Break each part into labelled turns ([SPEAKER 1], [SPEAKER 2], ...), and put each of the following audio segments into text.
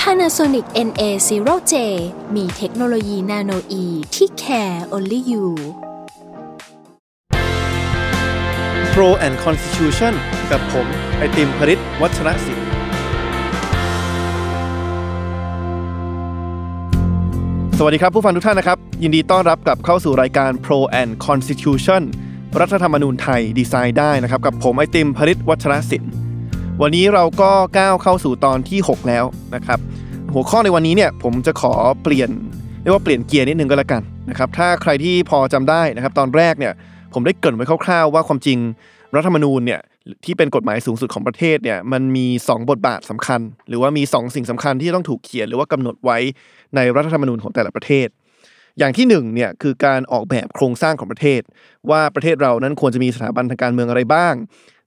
[SPEAKER 1] Panasonic NA0J มีเทคโนโลยีนาโนอีที่ care only you
[SPEAKER 2] Pro and Constitution กับผม ไอติมพริตวัชรศิลป์สวัสดีครับผู้ฟังทุกท่านนะครับ ยินดีต้อนรับกลับเข้าสู่รายการ Pro and Constitution รัฐธรรมนูญไทยดีไซน์ได้นะครับ กับผมไอติมพริตวัชรศิลป์ วันนี้เราก็ก้าวเข้าสู่ตอนที่ 6 แล้วนะครับ หัวข้อในวันนี้เนี่ยผมจะขอเปลี่ยนเรียกว่าเปลี่ยนเกียร์นิดนึงก็แล้วกันนะครับ ถ้าใครที่พอจำได้นะครับ ตอนแรกเนี่ยผมได้เกริ่นไว้คร่าวๆว่าความจริงรัฐธรรมนูญเนี่ยที่เป็นกฎหมายสูงสุดของประเทศเนี่ยมันมี 2 บทบาทสำคัญ หรือว่ามี 2 สิ่งสำคัญที่ต้องถูกเขียนหรือว่ากำหนดไว้ในรัฐธรรมนูญของแต่ละประเทศ อย่างที่1เนี่ยคือการออกแบบโครงสร้างของประเทศ ว่าประเทศเรานั้นควรจะมีสถาบันทางการเมืองอะไรบ้าง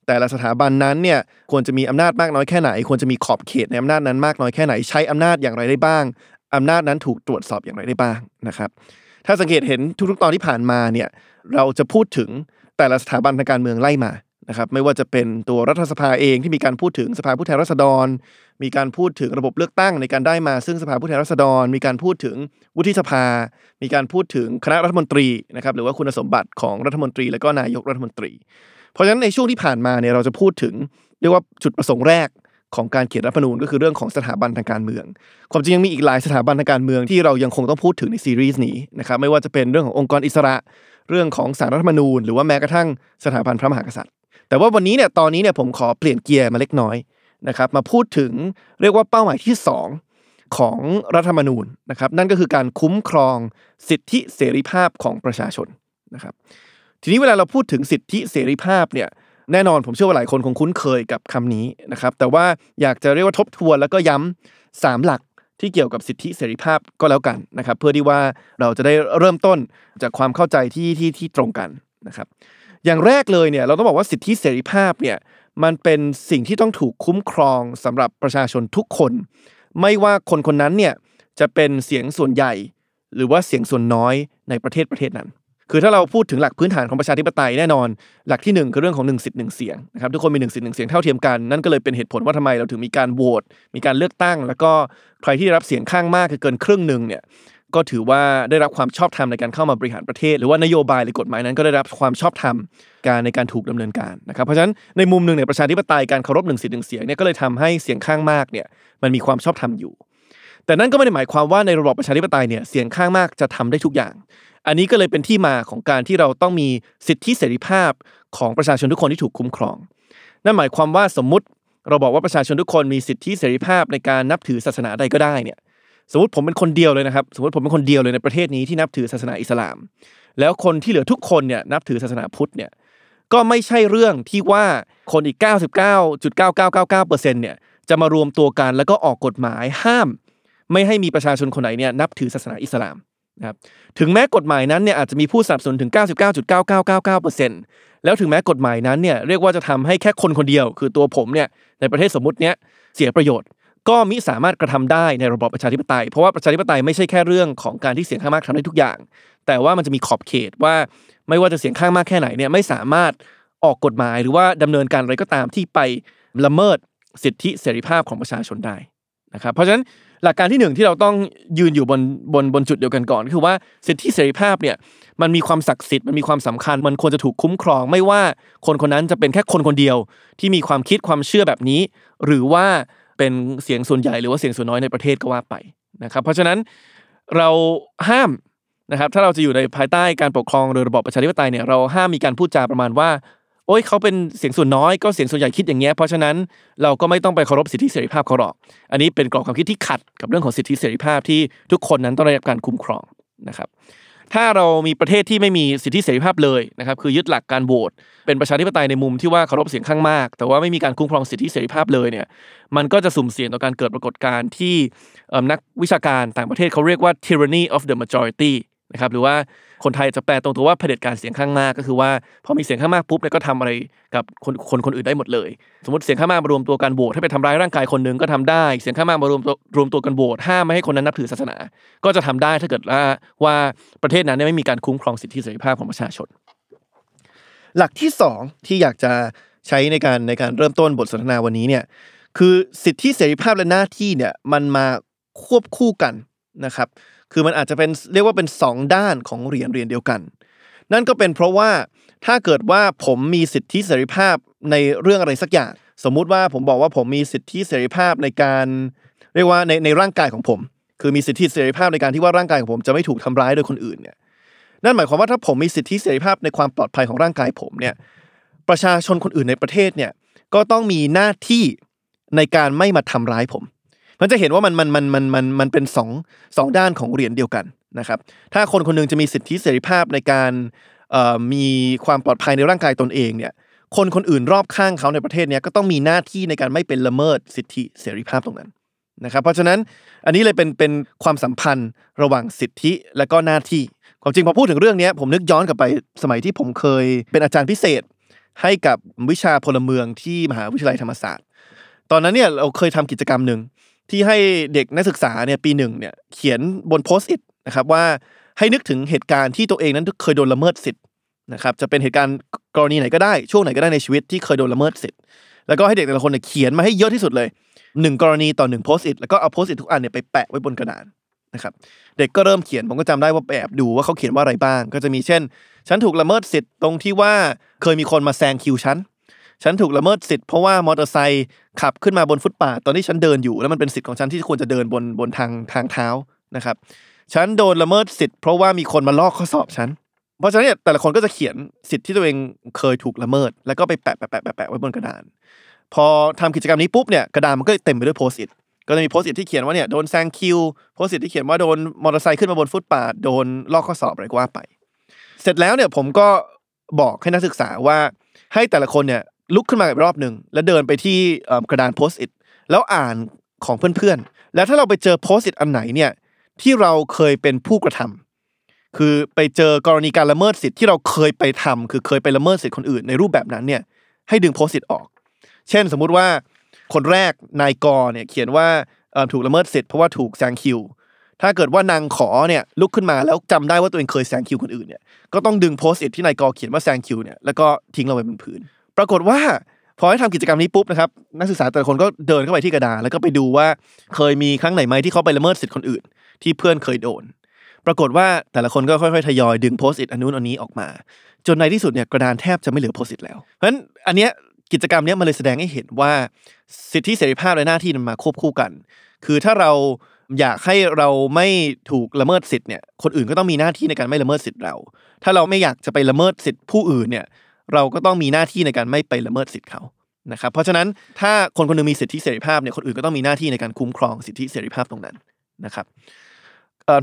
[SPEAKER 2] แต่ละสถาบันนั้นเนี่ยควรจะมีอำนาจมากน้อยแค่ไหน ควรจะมีขอบเขตในอำนาจนั้นมากน้อยแค่ไหน ใช้อำนาจอย่างไรได้บ้างอำนาจนั้นถูกตรวจสอบอย่างไรได้บ้างนะครับ ถ้าสังเกตเห็นทุกๆตอนที่ผ่านมาเนี่ยเราจะพูดถึงแต่ละสถาบันทางการเมืองไล่มานะครับไม่ว่าจะเป็นตัวรัฐสภาเองที่มีการพูดถึงสภาผู้แทนราษฎร มีการพูดถึงระบบเลือกตั้งในการได้มาซึ่งสภาผู้แทนราษฎร มีการพูดถึงวุฒิสภา มีการพูดถึงคณะรัฐมนตรีนะครับหรือว่าคุณสมบัติของรัฐมนตรี และก็นายกรัฐมนตรี ราะฉะนั้นในช่วงที่ผ่านมาเนี่ยเราจะพูดถึงเรียกว่าจุดประสงค์แรกของการเขียนรัฐธรรมนูญก็คือเรื่องของสถาบันทางการเมือง ความจริงยังมีอีกหลายสถาบันทางการเมืองที่เรายังคงต้องพูดถึงในซีรีส์นี้นะครับไม่ว่าจะเป็นเรื่องขององค์กรอิสระ เรื่องของสารรัฐธรรมนูญ หรือว่าแม้กระทั่งสถาบันพระมหากษัตริย์ แต่ว่าวันนี้เนี่ยตอนนี้เนี่ยผมขอเปลี่ยนเกียร์มาเล็กน้อยนะครับมาพูดถึงเรียกว่าเป้าหมายที่ 2 ของรัฐธรรมนูญนะครับนั่นก็คือการคุ้มครองสิทธิเสรีภาพของประชาชนนะครับ ทีนี้เวลาเราพูดถึงสิทธิเสรีภาพเนี่ยแน่นอนผมเชื่อว่าหลายคนคงคุ้นเคยกับคำนี้นะครับแต่ว่าอยากจะเรียกว่าทบทวนแล้วก็ย้ำ3หลักที่เกี่ยวกับสิทธิเสรีภาพก็แล้วกันนะครับ เพื่อที่ว่าเราจะได้เริ่มต้นจากความเข้าใจที่ที่ที่ตรงกันนะครับ อย่างแรกเลยเนี่ยเราต้องบอกว่าสิทธิเสรีภาพเนี่ยมันเป็นสิ่งที่ต้องถูกคุ้มครองสำหรับประชาชนทุกคน ไม่ว่าคนคนนั้นเนี่ยจะเป็นเสียงส่วนใหญ่ หรือว่าเสียงส่วนน้อยในประเทศประเทศนั้น คือถ้าเราพูดถึงหลักพื้นฐานของประชาธิปไตยแน่นอน หลักที่1คือเรื่องของ1สิทธิ์หนึ่งเสียงนะครับทุกคนมี1สิทธิ์หนึ่งเสียงเท่าเทียมกันนั่นก็เลยเป็นเหตุผลว่าทำไมเราถึงมีการโหวตมีการเลือกตั้ง แล้วก็ใครที่ได้รับเสียงข้างมากคือเกินครึ่งหนึ่งเนี่ยก็ถือว่าได้รับความชอบธรรมในการเข้ามาบริหารประเทศ หรือว่านโยบายหรือกฎหมายนั้นก็ได้รับความชอบธรรมการในการถูกดำเนินการนะครับเพราะฉะนั้นในมุมหนึ่งเนี่ยประชาธิปไตยการเคารพหนึ่งสิทธิ์หนึ่งเสียงเนี่ยก็เลยทำให้เสียงข้างมากเนี่ยมันมีความชอบธรรมอยู่ แต่นั่นก็ไม่ได้หมายความว่าในระบอบประชาธิปไตยเนี่ยเสียงข้างมากจะทำได้ทุกอย่าง อันนี้ก็เลยเป็นที่มาของการที่เราต้องมีสิทธิเสรีภาพของประชาชนทุกคนที่ถูกคุ้มครอง นั่นหมายความว่าสมมุติเราบอกว่าประชาชนทุกคนมีสิทธิเสรีภาพในการนับถือศาสนาใดก็ได้เนี่ยสมมติผมเป็นคนเดียวเลยนะครับสมมติผมเป็นคนเดียวเลยในประเทศนี้ที่นับถือศาสนาอิสลาม แล้วคนที่เหลือทุกคนเนี่ยนับถือศาสนาพุทธเนี่ยก็ไม่ใช่เรื่องที่ว่าคนอีก 99.9999%เนี่ยจะมารวมตัวกันแล้วก็ออกกฎหมายห้าม ไม่ให้มีประชาชนคนไหนเนี่ยนับถือศาสนาอิสลาม นะครับถึงแม้กฎหมายนั้นเนี่ยอาจจะมีผู้สนับสนุนถึง 99.9999%แล้วถึงแม้กฎหมายนั้นเนี่ยเรียกว่าจะทำให้แค่คนคนเดียว คือตัวผมเนี่ยในประเทศสมมุติเนี้ยเสียประโยชน์ ก็มิสามารถกระทำได้ในระบอบประชาธิปไตย เพราะว่าประชาธิปไตยไม่ใช่แค่เรื่องของการที่เสียงข้างมากทำได้ทุกอย่าง แต่ว่ามันจะมีขอบเขตว่าไม่ว่าจะเสียงข้างมากแค่ไหนเนี่ยไม่สามารถออกกฎหมายหรือว่าดำเนินการอะไรก็ตามที่ไปละเมิดสิทธิเสรีภาพของประชาชนได้นะครับเพราะฉะนั้น หลักการที่หนึ่งที่เราต้องยืนอยู่บนบนบนจุดเดียวกันก่อน คือว่าสิทธิเสรีภาพเนี่ยมันมีความศักดิ์สิทธิ์มันมีความสำคัญ มันควรจะถูกคุ้มครอง ไม่ว่าคนคนนั้นจะเป็นแค่คนคนเดียว ที่มีความคิดความเชื่อแบบนี้ หรือว่าเป็นเสียงส่วนใหญ่หรือว่าเสียงส่วนน้อยในประเทศก็ว่าไปนะครับ เพราะฉะนั้นเราห้ามนะครับถ้าเราจะอยู่ในภายใต้การปกครองโดยระบอบประชาธิปไตยเนี่ยเราห้ามมีการพูดจาประมาณว่า โอ้ยเขาเป็นเสียงส่วนน้อยก็เสียงส่วนใหญ่คิดอย่างเงี้ยเพราะฉะนั้นเราก็ไม่ต้องไปเคารพสิทธิเสรีภาพเขาหรอก อันนี้เป็นกรอบความคิดที่ขัดกับเรื่องของสิทธิเสรีภาพที่ทุกคนนั้นต้องได้รับการคุ้มครองนะครับถ้าเรามีประเทศที่ไม่มีสิทธิเสรีภาพเลยนะครับคือยึดหลักการโหวตเป็นประชาธิปไตยในมุมที่ว่าเคารพเสียงข้างมาก แต่ว่าไม่มีการคุ้มครองสิทธิเสรีภาพเลยเนี่ยมันก็จะสุ่มเสี่ยงต่อการเกิดปรากฏการณ์ที่นักวิชาการต่างประเทศเขาเรียกว่า tyranny of the majority นะครับหรือว่าคนไทยจะแปลตรงตัวว่าเผด็จการเสียงข้างมากก็คือว่าพอมีเสียงข้างมากปุ๊บเนี่ยก็ทำอะไรกับคนคนคนอื่นได้หมดเลย สมมติเสียงข้างมากมารวมตัวกันโหวตให้ไปทำร้ายร่างกายคนหนึ่งก็ทำได้ เสียงข้างมากมารวมตัวรวมตัวกันโหวตห้ามไม่ให้คนนั้นนับถือศาสนา ก็จะทำได้ถ้าเกิดว่าว่าประเทศนั้นไม่มีการคุ้มครองสิทธิเสรีภาพของประชาชน หลักที่สองที่อยากจะใช้ในการในการเริ่มต้นบทสนทนาวันนี้เนี่ยคือสิทธิเสรีภาพและหน้าที่เนี่ยมันมาควบคู่กันนะครับ คือมันอาจจะเป็นเรียกว่าเป็นสองด้านของเหรียญเหรียญเดียวกัน นั่นก็เป็นเพราะว่าถ้าเกิดว่าผมมีสิทธิเสรีภาพในเรื่องอะไรสักอย่าง สมมุติว่าผมบอกว่าผมมีสิทธิเสรีภาพในการเรียกว่าในในร่างกายของผม คือมีสิทธิเสรีภาพในการที่ว่าร่างกายของผมจะไม่ถูกทำร้ายโดยคนอื่นเนี่ยนั่นหมายความว่าถ้าผมมีสิทธิเสรีภาพในความปลอดภัยของร่างกายผมเนี่ยประชาชนคนอื่นในประเทศเนี่ยก็ต้องมีหน้าที่ในการไม่มาทำร้ายผม มันจะเห็นว่ามันมันมันมันมันมันเป็นสองสองด้านของเหรียญเดียวกันนะครับถ้าคนคนหนึงจะมีสิทธิเสรีภาพในการมีความปลอดภัยในร่างกายตนเองเนี่ยคนคนอื่นรอบข้างเขาในประเทศเนี้ยก็ต้องมีหน้าที่ในการไม่เป็นละเมิดสิทธิเสรีภาพตรงนั้นนะครับเพราะฉะนั้นอันนี้เลยเป็นเป็นความสัมพันธ์ระหว่างสิทธิและก็หน้าที่ความจริงพอพูดถึงเรื่องนี้ผมนึกย้อนกลับไปสมัยที่ผมเคยเป็นอาจารย์พิเศษ ให้กับวิชาพลเมืองที่มหาวิทยาลัยธรรมศาสตร์ ตอนนั้นเนี่ยเราเคยทำกิจกรรมหนึ่ง ที่ให้เด็กนักศึกษาเนี่ยปีหนึ่งเนี่ยเขียนบนโพสต์อิทนะครับว่าให้นึกถึงเหตุการณ์ที่ตัวเองนั้นเคยโดนละเมิดสิทธิ์นะครับจะเป็นเหตุการณ์กรณีไหนก็ได้ช่วงไหนก็ได้ในชีวิตที่เคยโดนละเมิดสิทธิ์แล้วก็ให้เด็กแต่ละคนเนี่ยเขียนมาให้เยอะที่สุดเลยหนึ่งกรณีต่อหนึ่งโพสต์อิทแล้วก็เอาโพสต์อิททุกอันเนี่ยไปแปะไว้บนกระดานนะครับเด็กก็เริ่มเขียนผมก็จำได้ว่าไปแอบดูว่าเขาเขียนว่าอะไรบ้าง ก็จะมีเช่น ฉันถูกละเมิดสิทธิ์ตรงที่ว่าเคยมีคนมาแซงคิวฉัน ฉันถูกละเมิดสิทธิ์เพราะว่ามอเตอร์ไซค์ขับขึ้นมาบนฟุตปาทตอนที่ฉันเดินอยู่ แล้วมันเป็นสิทธิ์ของฉันที่ควรจะเดินบนบนทางทางเท้านะครับ ฉันโดนละเมิดสิทธิ์เพราะว่ามีคนมาลอกข้อสอบฉัน เพราะฉะนั้นเนี่ยแต่ละคนก็จะเขียนสิทธิ์ที่ตัวเองเคยถูกละเมิด แล้วก็ไปแปะแปะแปะแปะแปะไว้บนกระดาน พอทำกิจกรรมนี้ปุ๊บเนี่ยกระดานมันก็เต็มไปด้วย Post-it ก็จะมี Post-it ที่เขียนว่าเนี่ยโดนแซงคิว Post-it ที่เขียนว่าโดนมอเตอร์ไซค์ขึ้นมาบนฟุตปาทโดนลอกข้อสอบอะไรก็ว่าไป เสร็จแล้วเนี่ยผมก็บอกให้นักศึกษาว่าให้แต่ละคนเนี่ย ลุกขึ้นมาอีกรอบหนึ่งแล้วเดินไปที่กระดาน Post-it แล้วอ่านของเพื่อนๆ แล้วถ้าเราไปเจอ Post-it อันไหนเนี่ยที่เราเคยเป็นผู้กระทำคือไปเจอกรณีการละเมิดสิทธิ์ที่เราเคยไปทำคือเคยไปละเมิดสิทธิ์คนอื่นในรูปแบบนั้นเนี่ยให้ดึงโพสต์อิทออก เช่น สมมุติว่าคนแรกนายกอเนี่ยเขียนว่าถูกละเมิดสิทธิ์เพราะว่าถูกแซงคิว ถ้าเกิดว่านางขอเนี่ยลุกขึ้นมาแล้วจำได้ว่าตัวเองเคยแซงคิวคนอื่นเนี่ย ก็ต้องดึงโพสต์อิทที่นายกอเขียนว่าแซงคิวเนี่ยแล้วก็ทิ้งลงไปบนพื้น ปรากฏว่าพอให้ทำกิจกรรมนี้ปุ๊บนะครับนักศึกษาแต่ละคนก็เดินเข้าไปที่กระดานแล้วก็ไปดูว่าเคยมีครั้งไหนไหมที่เขาไปละเมิดสิทธิ์คนอื่น ที่เพื่อนเคยโดน ปรากฏว่าแต่ละคนก็ค่อยๆทยอยดึงโพสต์อิทอันนู้นอันนี้ออกมา จนในที่สุดเนี่ยกระดานแทบจะไม่เหลือโพสต์อิทแล้ว เพราะฉะนั้นอันเนี้ยกิจกรรมเนี้ยมันเลยแสดงให้เห็นว่าสิทธิเสรีภาพและหน้าที่มันมาควบคู่กัน คือถ้าเราอยากให้เราไม่ถูกละเมิดสิทธิ์เนี่ยคนอื่นก็ต้องมีหน้าที่ในการไม่ละเมิดสิทธิ์เรา ถ้าเราไม่อยากจะไปละเมิดสิทธิ์ผู้อื่นเนี่ย เราก็ต้องมีหน้าที่ในการไม่ไปละเมิดสิทธิ์เขานะครับเพราะฉะนั้นถ้าคนคนหนึงมีสิทธิเสรีภาพเนี่ยคนอื่นก็ต้องมีหน้าที่ในการคุ้มครองสิทธิเสรีภาพตรงนั้นนะครับ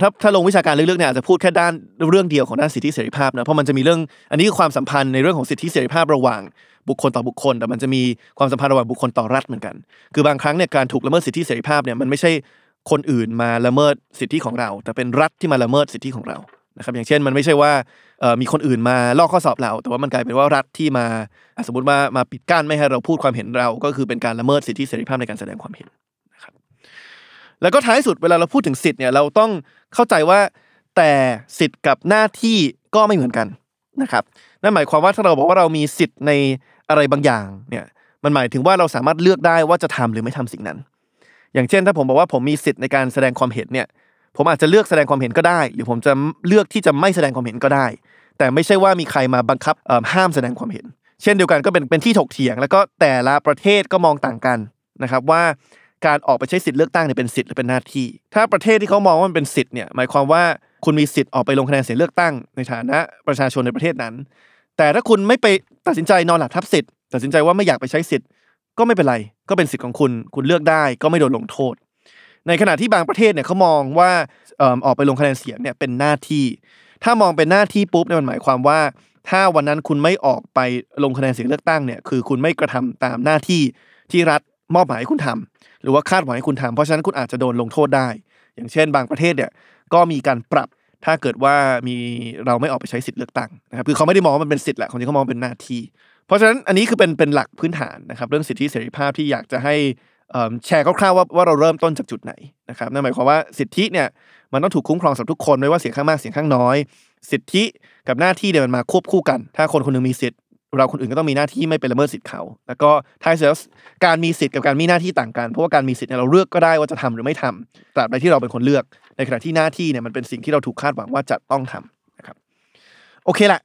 [SPEAKER 2] ถ้าถ้าลงวิชาการลึกๆเนี่ยอาจจะพูดแค่ด้านเรื่องเดียวของด้านสิทธิเสรีภาพนะเพราะมันจะมีเรื่องอันนี้คือความสัมพันธ์ในเรื่องของสิทธิเสรีภาพระหว่างบุคคลต่อบุคคล แต่มันจะมีความสัมพันธ์ระหว่างบุคคลต่อรัฐเหมือนกัน คือบางครั้งเนี่ยการถูกละเมิดสิทธิเสรีภาพเนี่ยมันไม่ใช่คนอื่นมาละเมิดสิทธิของเรา แต่เป็นรัฐที่มาละเมิดสิทธิของเรานะครับอย่างเช่น มันไม่ใช่ว่า มีคนอื่นมาลอกข้อสอบเรา แต่ว่ามันกลายเป็นว่ารัฐที่มา สมมติว่ามาปิดกั้นไม่ให้เราพูดความเห็นเรา ก็คือเป็นการละเมิดสิทธิเสรีภาพในการแสดงความเห็นนะครับแล้วก็ท้ายสุดเวลาเราพูดถึงสิทธิ์เนี่ยเราต้องเข้าใจว่าแต่สิทธิ์กับหน้าที่ก็ไม่เหมือนกันนะครับนั่นหมายความว่าถ้าเราบอกว่าเรามีสิทธิ์ในอะไรบางอย่างเนี่ยมันหมายถึงว่าเราสามารถเลือกได้ว่าจะทำหรือไม่ทำสิ่งนั้น อย่างเช่นถ้าผมบอกว่าผมมีสิทธิ์ในการแสดงความเห็นเนี่ย ผมอาจจะเลือกแสดงความเห็นก็ได้ หรือผมจะเลือกที่จะไม่แสดงความเห็นก็ได้ แต่ไม่ใช่ว่ามีใครมาบังคับห้ามแสดงความเห็น เช่นเดียวกันก็เป็นเป็นที่ถกเถียง แล้วก็แต่ละประเทศก็มองต่างกันนะครับว่าการออกไปใช้สิทธิ์เลือกตั้งเนี่ยเป็นสิทธิ์หรือเป็นหน้าที่ ถ้าประเทศที่เขามองว่ามันเป็นสิทธิ์เนี่ยหมายความว่าคุณมีสิทธิ์ออกไปลงคะแนนเสียงเลือกตั้งในฐานะประชาชนในประเทศนั้น แต่ถ้าคุณไม่ไปตัดสินใจนอนหลับทับสิทธิ์ตัดสินใจว่าไม่อยากไปใช้สิทธิ์ ก็ไม่เป็นไร ก็เป็นสิทธิ์ของคุณ คุณเลือกได้ก็ไม่โดนลงโทษ ในขณะที่บางประเทศเนี่ยเขามองว่าออกไปลงคะแนนเสียงเนี่ยเป็นหน้าที่ ถ้ามองเป็นหน้าที่ปุ๊บเนี่ยมันหมายความว่า ถ้าวันนั้นคุณไม่ออกไปลงคะแนนเสียงเลือกตั้งเนี่ยคือคุณไม่กระทำตามหน้าที่ที่รัฐมอบหมายให้คุณทำหรือว่าคาดหวังให้คุณทำเพราะฉะนั้นคุณอาจจะโดนลงโทษได้ อย่างเช่น บางประเทศเนี่ยก็มีการปรับถ้าเกิดว่ามีเราไม่ออกไปใช้สิทธิ์เลือกตั้งนะครับคือเขาไม่ได้มองว่ามันเป็นสิทธิ์แหละคนที่เขามองเป็นหน้าที่ เพราะฉะนั้นอันนี้คือเป็นเป็นหลักพื้นฐานนะครับ เรื่องสิทธิเสรีภาพที่อยากจะให้ แชร์คร่าวๆว่าว่าเราเริ่มต้นจากจุดไหนนะครับนั่นหมายความว่าสิทธิเนี่ยมันต้องถูกคุ้มครองสำหรับทุกคนไม่ว่าเสียงข้างมากเสียงข้างน้อย สิทธิกับหน้าที่เนี่ยมันมาควบคู่กัน ถ้าคนคนหนึงมีสิทธิเราคนอื่นก็ต้องมีหน้าที่ไม่เป็นละเมิดสิทธิ์เขา แล้วก็ท้ายสุดการมีสิทธิ์กับการมีหน้าที่ต่างกัน เพราะว่าการมีสิทธิ์เนี่ยเราเลือกก็ได้ว่าจะทำหรือไม่ทำตราบใดที่เราเป็นคนเลือก ในขณะที่หน้าที่เนี่ยมันเป็นสิ่งที่เราถูกคาดหวังว่าจะต้องทำนะครับ โอเคละ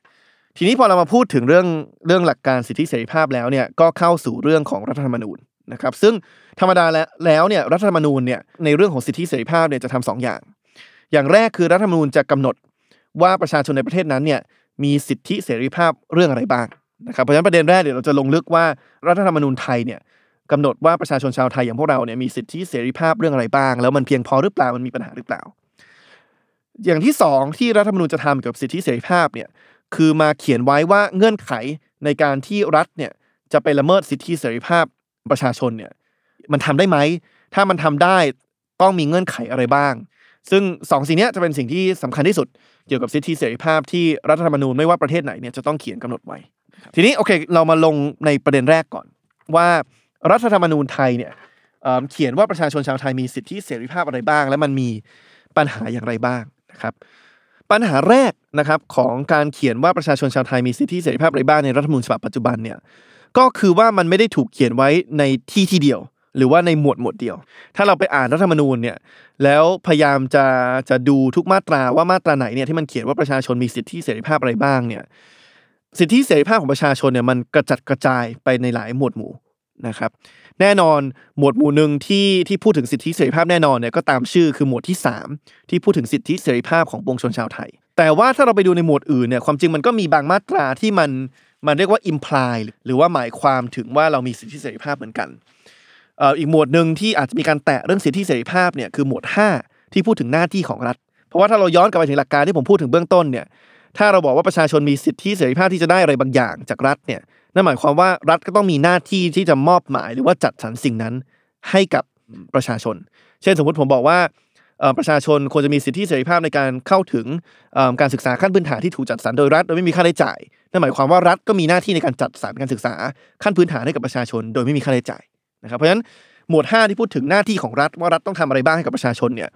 [SPEAKER 2] ทีนี้พอเรามาพูดถึงเรื่องเรื่องหลักการสิทธิเสรีภาพแล้วเนี่ยก็เข้าสู่เรื่องของรัฐธรรมนูญ นะครับซึ่งธรรมดาแล้วแล้วเนี่ยรัฐธรรมนูญเนี่ยในเรื่องของสิทธิเสรีภาพเนี่ยจะทำสองอย่าง อย่างแรกคือรัฐธรรมนูญจะกำหนดว่าประชาชนในประเทศนั้นเนี่ยมีสิทธิเสรีภาพเรื่องอะไรบ้างนะครับเพราะฉะนั้นประเด็นแรกเดี๋ยวเราจะลงลึกว่ารัฐธรรมนูญไทยเนี่ยกำหนดว่าประชาชนชาวไทยอย่างพวกเราเนี่ยมีสิทธิเสรีภาพเรื่องอะไรบ้าง แล้วมันเพียงพอหรือเปล่ามันมีปัญหาหรือเปล่า อย่างที่สองที่รัฐธรรมนูญจะทำเกี่ยวกับสิทธิเสรีภาพเนี่ยคือมาเขียนไว้ว่าเงื่อนไขในการที่รัฐเนี่ยจะไปละเมิดสิทธิเสรีภาพ ประชาชนเนี่ย มันทำได้ไหม ถ้ามันทำได้ต้องมีเงื่อนไขอะไรบ้าง ซึ่งสองสิ่งเนี้ยจะเป็นสิ่งที่สำคัญที่สุดเกี่ยวกับสิทธิเสรีภาพที่รัฐธรรมนูญไม่ว่าประเทศไหนเนี่ยจะต้องเขียนกำหนดไว้ ทีนี้โอเค เรามาลงในประเด็นแรกก่อน ว่ารัฐธรรมนูญไทยเนี่ยเอ่อเขียนว่าประชาชนชาวไทยมีสิทธิเสรีภาพอะไรบ้าง และมันมีปัญหาอย่างไรบ้างนะครับปัญหาแรกนะครับของการเขียนว่าประชาชนชาวไทยมีสิทธิเสรีภาพอะไรบ้างในรัฐธรรมนูญฉบับปัจจุบันเนี่ย ก็คือว่ามันไม่ได้ถูกเขียนไว้ในที่ที่เดียว หรือว่าในหมวดหมวดเดียว ถ้าเราไปอ่านรัฐธรรมนูญเนี่ยแล้วพยายามจะจะดูทุกมาตราว่ามาตราไหนเนี่ยที่มันเขียนว่าประชาชนมีสิทธิเสรีภาพอะไรบ้างเนี่ยสิทธิเสรีภาพของประชาชนเนี่ยมันกระจัดกระจายไปในหลายหมวดหมู่นะครับแน่นอนหมวดหมู่หนึ่งที่ที่พูดถึงสิทธิเสรีภาพแน่นอนเนี่ยก็ตามชื่อคือหมวดที่ 3 ที่พูดถึงสิทธิเสรีภาพของปวงชนชาวไทย แต่ว่าถ้าเราไปดูในหมวดอื่นเนี่ยความจริงมันก็มีบางมาตราที่มัน มันเรียกว่า imply หรือว่าหมายความถึงว่าเรามีสิทธิเสรีภาพเหมือนกันอีกหมวดหนึ่งที่อาจจะมีการแตะเรื่องสิทธิเสรีภาพเนี่ยคือหมวด 5 ที่พูดถึงหน้าที่ของรัฐ เพราะว่าถ้าเราย้อนกลับไปถึงหลักการที่ผมพูดถึงเบื้องต้นเนี่ยถ้าเราบอกว่าประชาชนมีสิทธิเสรีภาพที่จะได้อะไรบางอย่างจากรัฐเนี่ยนั่นหมายความว่ารัฐก็ต้องมีหน้าที่ที่จะมอบหมาย หรือว่าจัดสรรสิ่งนั้นให้กับประชาชน เช่นสมมติผมบอกว่า ประชาชนควรจะมีสิทธิเสรีภาพในการเข้าถึงการศึกษาขั้นพื้นฐานที่ถูกจัดสรรโดยรัฐโดยไม่มีค่าใช้จ่ายนั่นหมายความว่ารัฐก็มีหน้าที่ในการจัดสรรการศึกษาขั้นพื้นฐานให้กับประชาชน โดยไม่มีค่าใช้จ่ายนะครับเพราะฉะนั้นหมวด 5 ที่พูดถึงหน้าที่ของรัฐว่ารัฐต้องทำอะไรบ้างให้กับประชาชนเนี่ย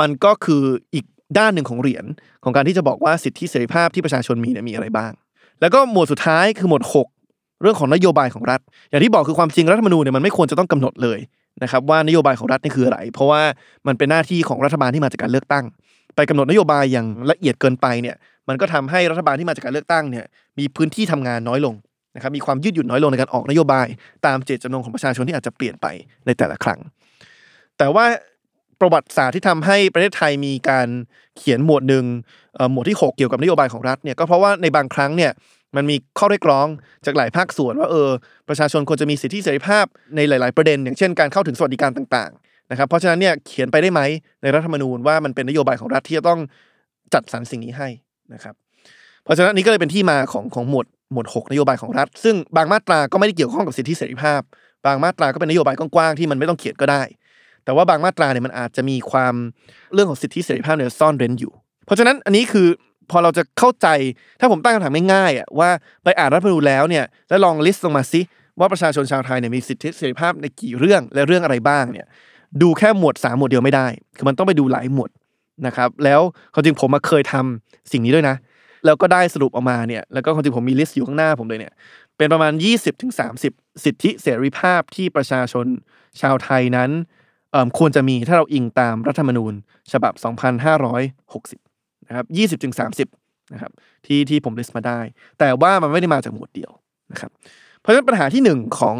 [SPEAKER 2] มันก็คืออีกด้านหนึ่งของเหรียญของการที่จะบอกว่าสิทธิเสรีภาพที่ประชาชนมีเนี่ยมีอะไรบ้าง แล้วก็หมวดสุดท้ายคือหมวด 6 เรื่องของนโยบายของรัฐ อย่างที่บอกคือความจริงรัฐธรรมนูญเนี่ยมันไม่ควรจะต้องกำหนดเลย นะครับว่านโยบายของรัฐนี่คืออะไร เพราะว่ามันเป็นหน้าที่ของรัฐบาลที่มาจากการเลือกตั้ง ไปกำหนดนโยบายอย่างละเอียดเกินไปเนี่ยมันก็ทำให้รัฐบาลที่มาจากการเลือกตั้งเนี่ยมีพื้นที่ทำงานน้อยลงนะครับมีความยืดหยุ่นน้อยลงในการออกนโยบาย ตามเจตจำนงของประชาชนที่อาจจะเปลี่ยนไปในแต่ละครั้ง แต่ว่าประวัติศาสตร์ที่ทำให้ประเทศไทยมีการเขียนหมวดหนึ่งเอ่อหมวดที่ 6 เกี่ยวกับนโยบายของรัฐเนี่ยก็เพราะว่าในบางครั้งเนี่ย มันมีข้อเรียกร้องจากหลายภาคส่วนว่าเออประชาชนควรจะมีสิทธิเสรีภาพในหลาย ๆ ประเด็น อย่างเช่นการเข้าถึงสวัสดิการต่างๆนะครับเพราะฉะนั้นเนี่ยเขียนไปได้ไหมในรัฐธรรมนูญว่ามันเป็นนโยบายของรัฐที่จะต้องจัดสรรสิ่งนี้ให้นะครับเพราะฉะนั้นนนี้ก็เลยเป็นที่มาของของหมวดหมวด 6 นโยบายของรัฐ ซึ่งบางมาตราก็ไม่ได้เกี่ยวข้องกับสิทธิเสรีภาพ บางมาตราก็เป็นนโยบายกว้างๆที่มันไม่ต้องเขียนก็ได้ แต่ว่าบางมาตราเนี่ยมันอาจจะมีความเรื่องของสิทธิเสรีภาพเนี่ยซ่อนเร้นอยู่ เพราะฉะนั้นอันนี้คือ พอเราจะเข้าใจถ้าผมตั้งคำถามง่ายๆอะว่าไปอ่านรัฐธรรมนูญแล้วเนี่ยแล้วลอง list ลงมาซิว่าประชาชนชาวไทยเนี่ยมีสิทธิเสรีภาพในกี่เรื่องและเรื่องอะไรบ้างเนี่ยดูแค่หมวดสามหมวดเดียวไม่ได้ คือมันต้องไปดูหลายหมวดนะครับแล้วความจริงผมมาเคยทำสิ่งนี้ด้วยนะ แล้วก็ได้สรุปออกมาเนี่ยแล้วก็ความจริงผมมี list อยู่ข้างหน้าผมเลยเนี่ยเป็นประมาณ 20-30 สิทธิเสรีภาพที่ประชาชนชาวไทยนั้นเอิ่มควรจะมีถ้าเราอิงตามรัฐธรรมนูญ ฉบับ 2560 นะครับ20-30นะครับที่ที่ผมลิสต์มาได้ แต่ว่ามันไม่ได้มาจากหมวดเดียวนะครับเพราะฉะนั้นปัญหาที่หนึ่งของ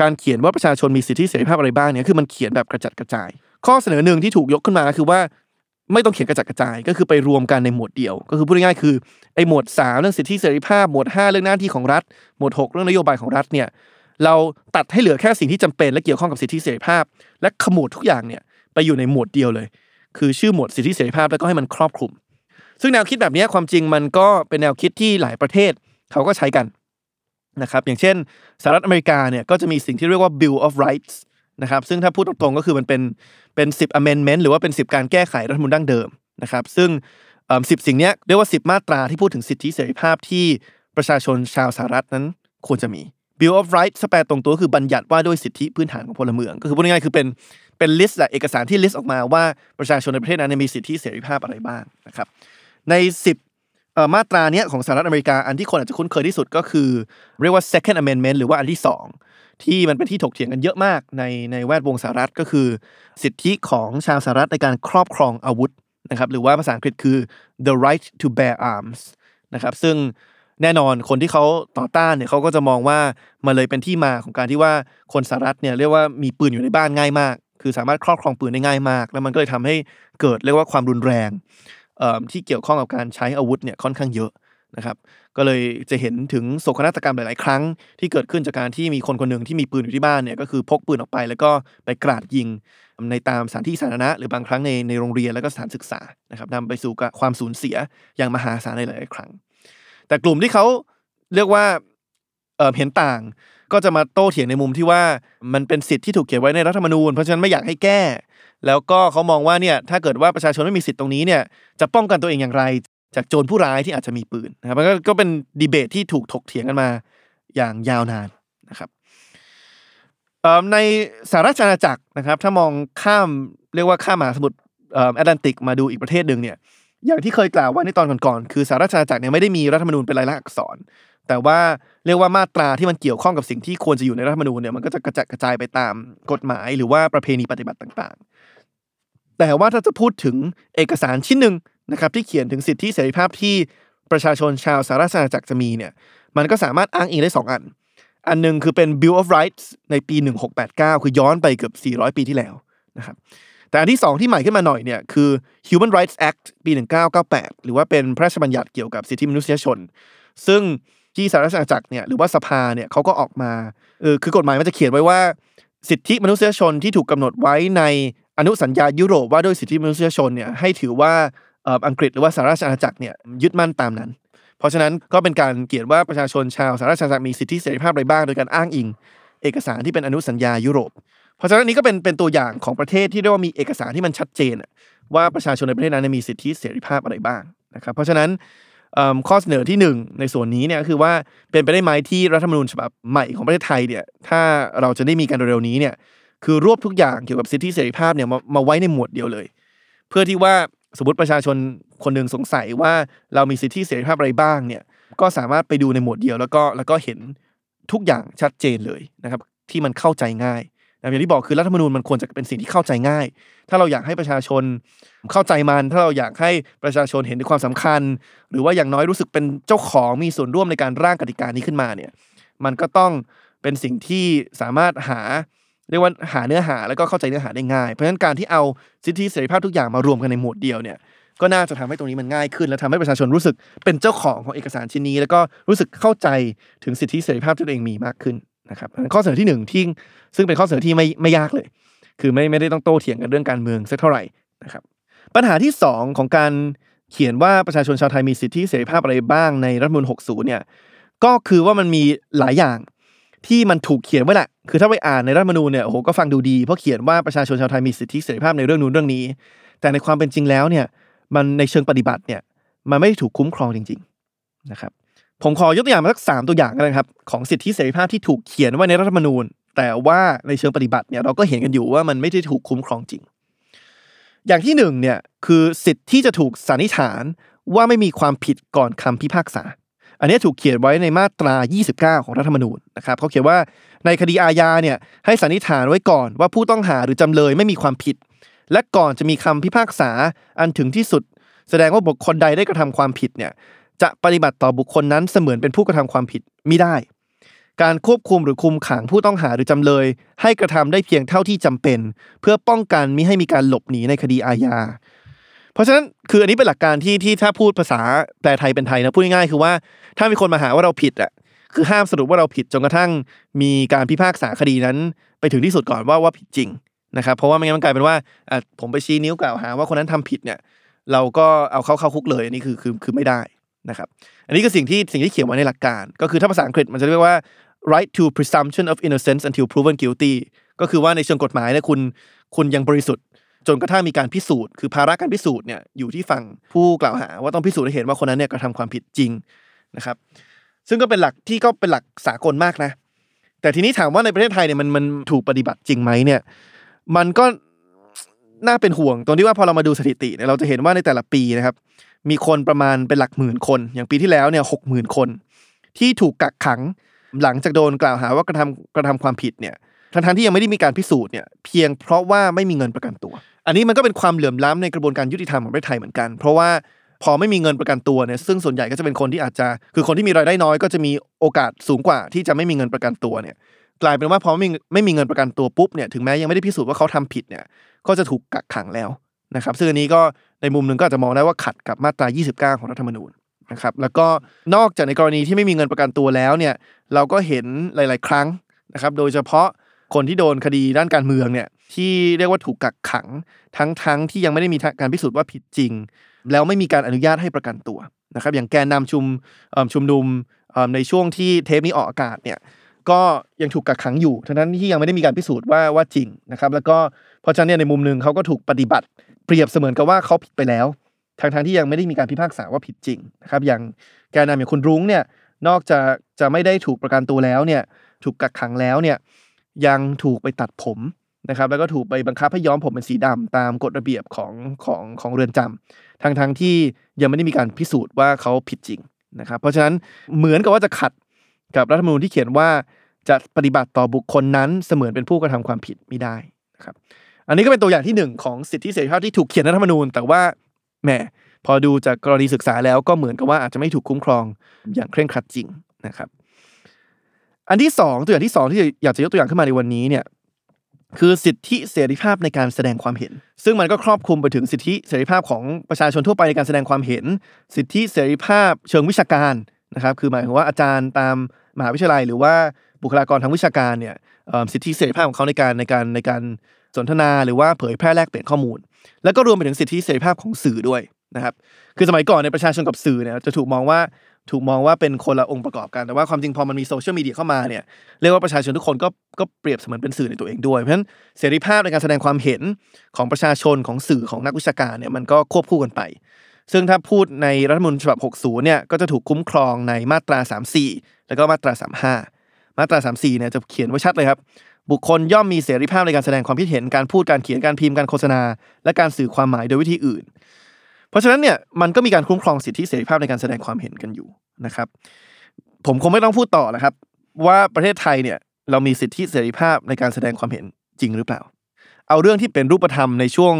[SPEAKER 2] การเขียนว่าประชาชนมีสิทธิเสรีภาพอะไรบ้างเนี่ยคือมันเขียนแบบกระจัดกระจาย ข้อเสนอหนึ่งที่ถูกยกขึ้นมาคือว่าไม่ต้องเขียนกระจัดกระจาย ก็คือไปรวมกันในหมวดเดียว ก็คือพูดง่ายๆคือไอ้หมวด 3 เรื่องสิทธิเสรีภาพหมวด 5 เรื่องหน้าที่ของรัฐ หมวด 6 เรื่องนโยบายของรัฐเนี่ยเราตัดให้เหลือแค่สิ่งที่จำเป็นและเกี่ยวข้องกับสิทธิเสรีภาพ และขมวดทุกอย่างเนี่ยไปอยู่ในหมวดเดียวเลย คือชื่อหมวดสิทธิเสรีภาพแล้วก็ให้มันครอบคลุม ซึ่งแนวคิดแบบนี้ความจริงมันก็เป็นแนวคิดที่หลายประเทศเขาก็ใช้กันนะครับอย่างเช่นสหรัฐอเมริกาเนี่ยก็จะมีสิ่งที่เรียกว่า Bill of Rights นะครับซึ่งถ้าพูดตรงๆก็คือมันเป็นเป็น 10 amendment หรือว่าเป็น 10 การแก้ไขรัฐธรรมนูญดั้งเดิมนะครับซึ่งสิบสิ่งเนี้ยเรียกว่า 10 มาตราที่พูดถึงสิทธิเสรีภาพที่ประชาชนชาวสหรัฐนั้นควรจะมี Bill of Rights แปลตรงตัวคือบัญญัติว่าด้วยสิทธิพื้นฐานของพลเมือง ก็คือพูดง่ายๆคือเป็นเป็น list เอกสารที่ list ออกมาว่าประชาชนในประเทศนั้นมีสิทธิเสรีภาพอะไรบ้างนะครับ ใน 10มาตราเนี้ยของสหรัฐอเมริกาอันที่คนอาจจะคุ้นเคยที่สุดก็คือ เรียกว่า second amendment หรือว่าอันที่ 2 ที่มันเป็นที่ถกเถียงกันเยอะมากในในแวดวงสหรัฐก็คือ สิทธิของชาวสหรัฐในการครอบครองอาวุธนะครับหรือว่าภาษาอังกฤษคือ the right to bear arms นะครับซึ่งแน่นอนคนที่เขาต่อต้านเนี่ยเขาก็จะมองว่ามันเลยเป็นที่มาของการที่ว่าคนสหรัฐเนี่ยเรียกว่ามีปืนอยู่ในบ้านง่ายมาก คือสามารถครอบครองปืนได้ง่ายมาก แล้วมันก็เลยทำให้เกิดเรียกว่าความรุนแรง ที่เกี่ยวข้องกับการใช้อาวุธเนี่ยค่อนข้างเยอะนะครับ ก็เลยจะเห็นถึงโศกนาฏกรรมหลาย ๆ ครั้งที่เกิดขึ้นจากการที่มีคนคนหนึ่งที่มีปืนอยู่ที่บ้านเนี่ยก็คือพกปืนออกไปแล้วก็ไปกราดยิงในตามสถานที่สาธารณะหรือบางครั้งในในโรงเรียนแล้วก็สถานศึกษานะครับนำไปสู่ความสูญเสียอย่างมหาศาลในหลาย ๆ ครั้ง แต่กลุ่มที่เขาเรียกว่าเเห็นต่างก็จะมาโต้เถียงในมุมที่ว่ามันเป็นสิทธิ์ที่ถูกเขียนไว้ในรัฐธรรมนูญเพราะฉะนั้นไม่อยากให้แก้ แล้วก็เขามองว่าเนี่ยถ้าเกิดว่าประชาชนไม่มีสิทธิ์ตรงนี้เนี่ยจะป้องกันตัวเองอย่างไร จากโจรผู้ร้ายที่อาจจะมีปืนนะครับมันก็ก็เป็นดีเบตที่ถูกถกเถียงกันมาอย่างยาวนานนะครับในสหรัฐอาณาจักรนะครับ ถ้ามองข้ามเรียกว่าข้ามมหาสมุทรแอตแลนติกมาดูอีกประเทศหนึ่งเนี่ยอย่างที่เคยกล่าวไว้ในตอนก่อนๆคือสหรัฐอาณาจักรเนี่ยไม่ได้มีรัฐธรรมนูญเป็นลายลักษณ์อักษร แต่ว่าเรียกว่ามาตราที่มันเกี่ยวข้องกับสิ่งที่ควรจะอยู่ในรัฐธรรมนูญเนี่ยมันก็จะกระจัดกระจายไปตามกฎหมายหรือว่าประเพณีปฏิบัติต่างๆ แต่ว่าถ้าจะพูดถึงเอกสารชิ้นหนึ่งนะครับที่เขียนถึงสิทธิเสรีภาพที่ประชาชนชาวสหรัฐอาณาจักรจะมีเนี่ยมันก็สามารถอ้างอิงได้ 2 อัน อันหนึ่งคือเป็น Bill of Rights ในปี 1689 คือย้อนไปเกือบ 400 ปีที่แล้วนะครับแต่อันที่ 2 ที่ใหม่ขึ้นมาหน่อยเนี่ยคือ Human Rights Act ปี 1998 หรือว่าเป็นพระราชบัญญัติเกี่ยวกับสิทธิมนุษยชน ซึ่งที่สหรัฐอาณาจักรเนี่ยหรือว่าสภาเนี่ยเขาก็ออกมาเออคือกฎหมายมันจะเขียนไว้ว่า สิทธิมนุษยชนที่ถูกกาหนดไว้ใน อนุสัญญายุโรปว่าด้วยสิทธิมนุษยชนเนี่ยให้ถือว่าอังกฤษหรือว่าสหราชอาณาจักรเนี่ยยึดมั่นตามนั้น เพราะฉะนั้นก็เป็นการเกียนว่าประชาชนชาวสหราชอาณาจักรมีสิทธิเสรีภาพอะไรบ้างโดยการอ้างอิง เอกสารที่เป็นอนุสัญญายุโรป เพราะฉะนั้นนี้ก็เป็นเป็นตัวอย่างของประเทศที่เรียกว่ามีเอกสารที่มันชัดเจน ว่าประชาชนในประเทศนั้นมีสิทธิเสรีภาพอะไรบ้างนะครับเพราะฉะนั้นข้อเสนอที่ 1 ในส่วนนี้เนี่ยคือว่าเป็นไปได้ไหมที่รัฐธรรมนูญฉบับใหม่ของประเทศไทยเนี่ยถ้าเราจะได้มีการเร็วๆนี้เนี่ย คือรวบทุกอย่างเกี่ยวกับสิทธิเสรีภาพเนี่ยมามาไว้ในหมวดเดียวเลย เพื่อที่ว่าสมมติประชาชนคนหนึ่งสงสัยว่าเรามีสิทธิเสรีภาพอะไรบ้างเนี่ยก็สามารถไปดูในหมวดเดียว แล้วก็แล้วก็เห็นทุกอย่างชัดเจนเลยนะครับที่มันเข้าใจง่ายอย่างที่บอกคือรัฐธรรมนูญมันควรจะเป็นสิ่งที่เข้าใจง่าย ถ้าเราอยากให้ประชาชนเข้าใจมัน ถ้าเราอยากให้ประชาชนเห็นถึงความสำคัญ หรือว่าอย่างน้อยรู้สึกเป็นเจ้าของมีส่วนร่วมในการร่างกติกานี้ขึ้นมาเนี่ยมันก็ต้องเป็นสิ่งที่สามารถหา เรียกว่าหาเนื้อหาแล้วก็เข้าใจเนื้อหาได้ง่าย เพราะฉะนั้นการที่เอาสิทธิเสรีภาพทุกอย่างมารวมกันในหมวดเดียวเนี่ยก็น่าจะทำให้ตรงนี้มันง่ายขึ้น และทำให้ประชาชนรู้สึกเป็นเจ้าของของเอกสารชิ้นนี้ แล้วก็รู้สึกเข้าใจถึงสิทธิเสรีภาพที่ตัวเองมีมากขึ้นนะครับข้อเสนอที่ 1 ที่ซึ่งเป็นข้อเสนอที่ไม่ไม่ยากเลย คือไม่ไม่ได้ต้องโต้เถียงกันเรื่องการเมืองสักเท่าไหร่นะครับปัญหาที่ 2 ของการเขียนว่าประชาชนชาวไทยมีสิทธิเสรีภาพอะไรบ้างในรัฐมนูล60เนี่ยก็คือว่ามันมีหลายอย่าง ที่มันถูกเขียนไว้แหละ คือถ้าไปอ่านในรัฐมนูญเนี่ย โอ้โห ก็ฟังดูดี เพราะเขียนว่าประชาชนชาวไทยมีสิทธิเสรีภาพในเรื่องนู้นเรื่องนี้ แต่ในความเป็นจริงแล้วเนี่ย มันในเชิงปฏิบัติเนี่ย มันไม่ได้ถูกคุ้มครองจริง ๆ นะครับ ผมขอยกตัวอย่างมาสักสามตัวอย่างกันนะครับ ของสิทธิเสรีภาพที่ถูกเขียนไว้ในรัฐธรรมนูญ แต่ว่าในเชิงปฏิบัติเนี่ย เราก็เห็นกันอยู่ว่ามันไม่ได้ถูกคุ้มครองจริง อย่างที่หนึ่งเนี่ย คือสิทธิที่จะถูกสันนิษฐานว่าไม่มีความผิดก่อนคำพิพากษา อันนี้ถูกเขียนไว้ในมาตรา 29 ของรัฐธรรมนูญนะครับเขาเขียนว่าในคดีอาญาเนี่ยให้สันนิษฐานไว้ก่อนว่าผู้ต้องหาหรือจำเลยไม่มีความผิด และก่อนจะมีคำพิพากษาอันถึงที่สุด แสดงว่าบุคคลใดได้กระทำความผิดเนี่ยจะปฏิบัติต่อบุคคลนั้นเสมือนเป็นผู้กระทำความผิดมิได้ การควบคุมหรือคุมขังผู้ต้องหาหรือจำเลย ให้กระทำได้เพียงเท่าที่จำเป็น เพื่อป้องกันมิให้มีการหลบหนีในคดีอาญา เพราะฉะนั้นคืออันนี้เป็นหลักการที่ที่ถ้าพูดภาษาแปลไทยเป็นไทยนะพูดง่ายๆคือว่าถ้ามีคนมาหาว่าเราผิดอะคือห้ามสรุปว่าเราผิดจนกระทั่งมีการพิพากษาคดีนั้น ไปถึงที่สุดก่อนว่าว่าผิดจริงนะครับเพราะว่าไม่งั้นมันกลายเป็นว่าอะผมไปชี้นิ้วกล่าวหาว่าคนนั้นทำผิดเนี่ยเราก็เอาเขาเข้าคุกเลยอันนี้คือคือคือไม่ได้นะครับอันนี้คือสิ่งที่สิ่งที่เขียนไว้ในหลักการ ก็คือถ้าภาษาอังกฤษมันจะเรียกว่า right to presumption of innocence until proven guilty ก็คือว่าในเชิงกฎหมายเนี่ยคุณคุณยังบริสุทธิ์ จนกระทั่งมีการพิสูจน์คือภาระการพิสูจน์เนี่ยอยู่ที่ฝั่งผู้กล่าวหา ว่าต้องพิสูจน์ให้เห็นว่าคนนั้นเนี่ยกระทำความผิดจริงนะครับ ซึ่งก็เป็นหลักที่ก็เป็นหลักสากลมากนะ แต่ทีนี้ถามว่าในประเทศไทยเนี่ยมันมันถูกปฏิบัติจริงไหมเนี่ย มันก็น่าเป็นห่วงตรงที่ว่าพอเรามาดูสถิติเนี่ยเราจะเห็นว่าในแต่ละปีนะครับ มีคนประมาณเป็นหลักหมื่นคน อย่างปีที่แล้วเนี่ยหกหมื่นคน ที่ถูกกักขังหลังจากโดนกล่าวหาว่ากระทำกระทำความผิดเนี่ยทั้งทที่ยังไม่ได้มีการพิสูจน์เนี่ยเพียงเพราะว่าไม่มีเงินประกันตัว อันนี้มันก็เป็นความเหลื่อมล้ำในกระบวนการยุติธรรมของประเทศไทยเหมือนกัน เพราะว่าพอไม่มีเงินประกันตัวเนี่ยซึ่งส่วนใหญ่ก็จะเป็นคนที่อาจจะ คือคนที่มีรายได้น้อยก็จะมีโอกาสสูงกว่าที่จะไม่มีเงินประกันตัวเนี่ยกลายเป็นว่าพอไม่มีไม่มีเงินประกันตัวปุ๊บเนี่ยถึงแม้ยังไม่ได้พิสูจน์ว่าเขาทำผิดเนี่ยก็จะถูกกักขังแล้วนะครับซึ่งอันนี้ก็ในมุมหนึ่งก็อาจจะมองได้ว่าขัดกับมาตรา 29 ของรัฐธรรมนูญนะครับแล้วก็นอกจากในกรณีที่ไม่มีเงินประกันตัวแล้วเนี่ยเราก็เห็นหลาย ๆ ครั้งนะครับโดยเฉพาะคนที่โดนคดีด้านการเมืองเนี่ย ที่เรียกว่าถูกกักขัง ทั้งทั้งที่ยังไม่ได้มีการพิสูจน์ว่าผิดจริง แล้วไม่มีการอนุญาตให้ประกันตัวนะครับ อย่างแกนนำชุมชุมนุมในช่วงที่เทปนี้ออกอากาศเนี่ยก็ยังถูกกักขังอยู่ทั้งนั้นที่ยังไม่ได้มีการพิสูจน์ว่าว่าจริงนะครับ แล้วก็เพราะฉะนั้นเนี่ยในมุมหนึ่งเขาก็ถูกปฏิบัติ เปรียบเสมือนกับว่าเขาผิดไปแล้วทางทางที่ยังไม่ได้มีการพิพากษาว่าผิดจริงนะครับ อย่างแกนนำอย่างคุณรุ้งเนี่ยนอกจากจะไม่ได้ถูกประกันตัวแล้วเนี่ยถูกกักขังแล้วเนี่ยยังถูกไปตัดผม นะครับแล้วก็ถูกไปบังคับให้ย้อมผมเป็นสีดำตามกฎระเบียบของของของเรือนจำทางทางที่ยังไม่ได้มีการพิสูจน์ว่าเขาผิดจริงนะครับเพราะฉะนั้นเหมือนกับว่าจะขัดกับรัฐธรรมนูญที่เขียนว่าจะปฏิบัติต่อบุคคลนั้นเสมือนเป็นผู้กระทำความผิดไม่ได้นะครับอันนี้ก็เป็นตัวอย่างที่หนึ่งของสิทธิเสรีภาพที่ถูกเขียนในรัฐธรรมนูญ แต่ว่าแหมพอดูจากกรณีศึกษาแล้วก็เหมือนกับว่าอาจจะไม่ถูกคุ้มครองอย่างเคร่งครัดจริงนะครับ อันที่สองตัวอย่างที่สองที่อยากจะยกตัวอย่างขึ้นมาในวันนี้เนี่ย คือสิทธิเสรีภาพในการแสดงความเห็น ซึ่งมันก็ครอบคลุมไปถึงสิทธิเสรีภาพของประชาชนทั่วไปในการแสดงความเห็น สิทธิเสรีภาพเชิงวิชาการนะครับ คือหมายถึงว่าอาจารย์ตามมหาวิทยาลัย หรือว่าบุคลากรทางวิชาการเนี่ยสิทธิเสรีภาพของเขาในการในการในการสนทนาหรือว่าเผยแพร่แลกเปลี่ยนข้อมูล แล้วก็รวมไปถึงสิทธิเสรีภาพของสื่อด้วยนะครับ คือสมัยก่อนในประชาชนกับสื่อเนี่ยจะถูกมองว่า ถูกมองว่าเป็นคนละองค์ประกอบกัน แต่ว่าความจริงพอมันมีโซเชียลมีเดียเข้ามาเนี่ยเรียกว่าประชาชนทุกคนก็ก็เปรียบเสมือนเป็นสื่อในตัวเองด้วย เพราะฉะนั้นเสรีภาพในการแสดงความเห็นของประชาชนของสื่อของนักวิชาการเนี่ยมันก็ควบคู่กันไป ซึ่งถ้าพูดในรัฐธรรมนูญฉบับ 60 เนี่ยก็จะถูกคุ้มครองในมาตรา 34 แล้วก็มาตรา 35 มาตรา 34 เนี่ยจะเขียนไว้ชัดเลยครับบุคคลย่อมมีเสรีภาพในการแสดงความคิดเห็น การพูด การเขียน การพิมพ์ การโฆษณา และการสื่อความหมายโดยวิธีอื่น เพราะฉะนั้นเนี่ยมันก็มีการคุ้มครองสิทธิเสรีภาพในการแสดงความเห็นกันอยู่นะครับ ผมคงไม่ต้องพูดต่อนะครับ ว่าประเทศไทยเนี่ยเรามีสิทธิเสรีภาพในการแสดงความเห็นจริงหรือเปล่า เอาเรื่องที่เป็นรูปธรรมในช่วง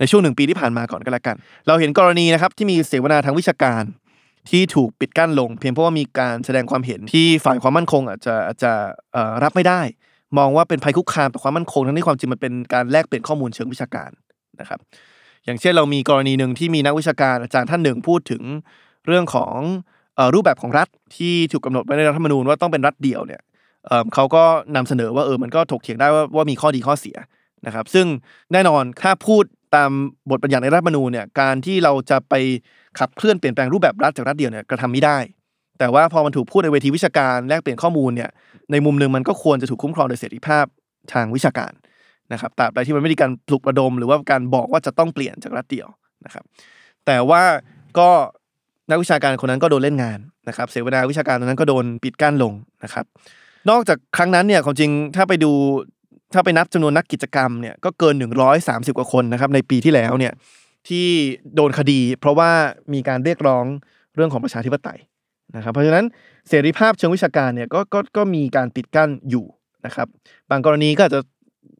[SPEAKER 2] ในช่วงหนึ่งปีที่ผ่านมาก่อนก็แล้วกัน เราเห็นกรณีนะครับที่มีเสวนาทางวิชาการที่ถูกปิดกั้นลง เพียงเพราะว่ามีการแสดงความเห็นที่ฝ่ายความมั่นคงอาจจะอาจจะรับไม่ได้ มองว่าเป็นภัยคุกคามต่อความมั่นคงทั้งที่ความจริงมันเป็นการแลกเปลี่ยนข้อมูลเชิงวิชาการนะครับ อย่างเช่นเรามีกรณีหนึ่งที่มีนักวิชาการอาจารย์ท่านหนึ่งพูดถึงเรื่องของรูปแบบของรัฐที่ถูกกาหนดไว้ในรัฐธรรมนูญว่าต้องเป็นรัฐเดียวเนี่ยเขาก็นำเสนอว่าเออมันก็ถกเถียงได้ว่าว่ามีข้อดีข้อเสียนะครับ ซึ่งแน่นอนถ้าพูดตามบทบัญญัติในรัฐธรรมนูญเนี่ยการที่เราจะไปขับเคลื่อนเปลี่ยนแปลงรูปแบบรัฐจากรัฐเดียวเนี่ยกระทำไม่ได้ แต่ว่าพอมันถูกพูดในเวทีวิชาการแลกเปลี่ยนข้อมูลเนี่ยในมุมหนึ่งมันก็ควรจะถูกคุ้มครองโดยเสรีภาพทางวิชาการ นะครับตราบใดที่มันไม่มีการปลุกระดม หรือว่าการบอกว่าจะต้องเปลี่ยนจากรัฐเดียวนะครับ แต่ว่าก็นักวิชาการคนนั้นก็โดนเล่นงานนะครับ เสวนาวิชาการตอนนั้นก็โดนปิดกั้นลงนะครับ นอกจากครั้งนั้นเนี่ยความจริงถ้าไปดูถ้าไปนับจำนวนนักกิจกรรมเนี่ยก็เกิน 130 กว่าคนนะครับในปีที่แล้วเนี่ยที่โดนคดี เพราะว่ามีการเรียกร้องเรื่องของประชาธิปไตยนะครับ เพราะฉะนั้นเสรีภาพเชิงวิชาการเนี่ยก็ก็ก็มีการปิดกั้นอยู่นะครับ บางกรณีก็อาจจะ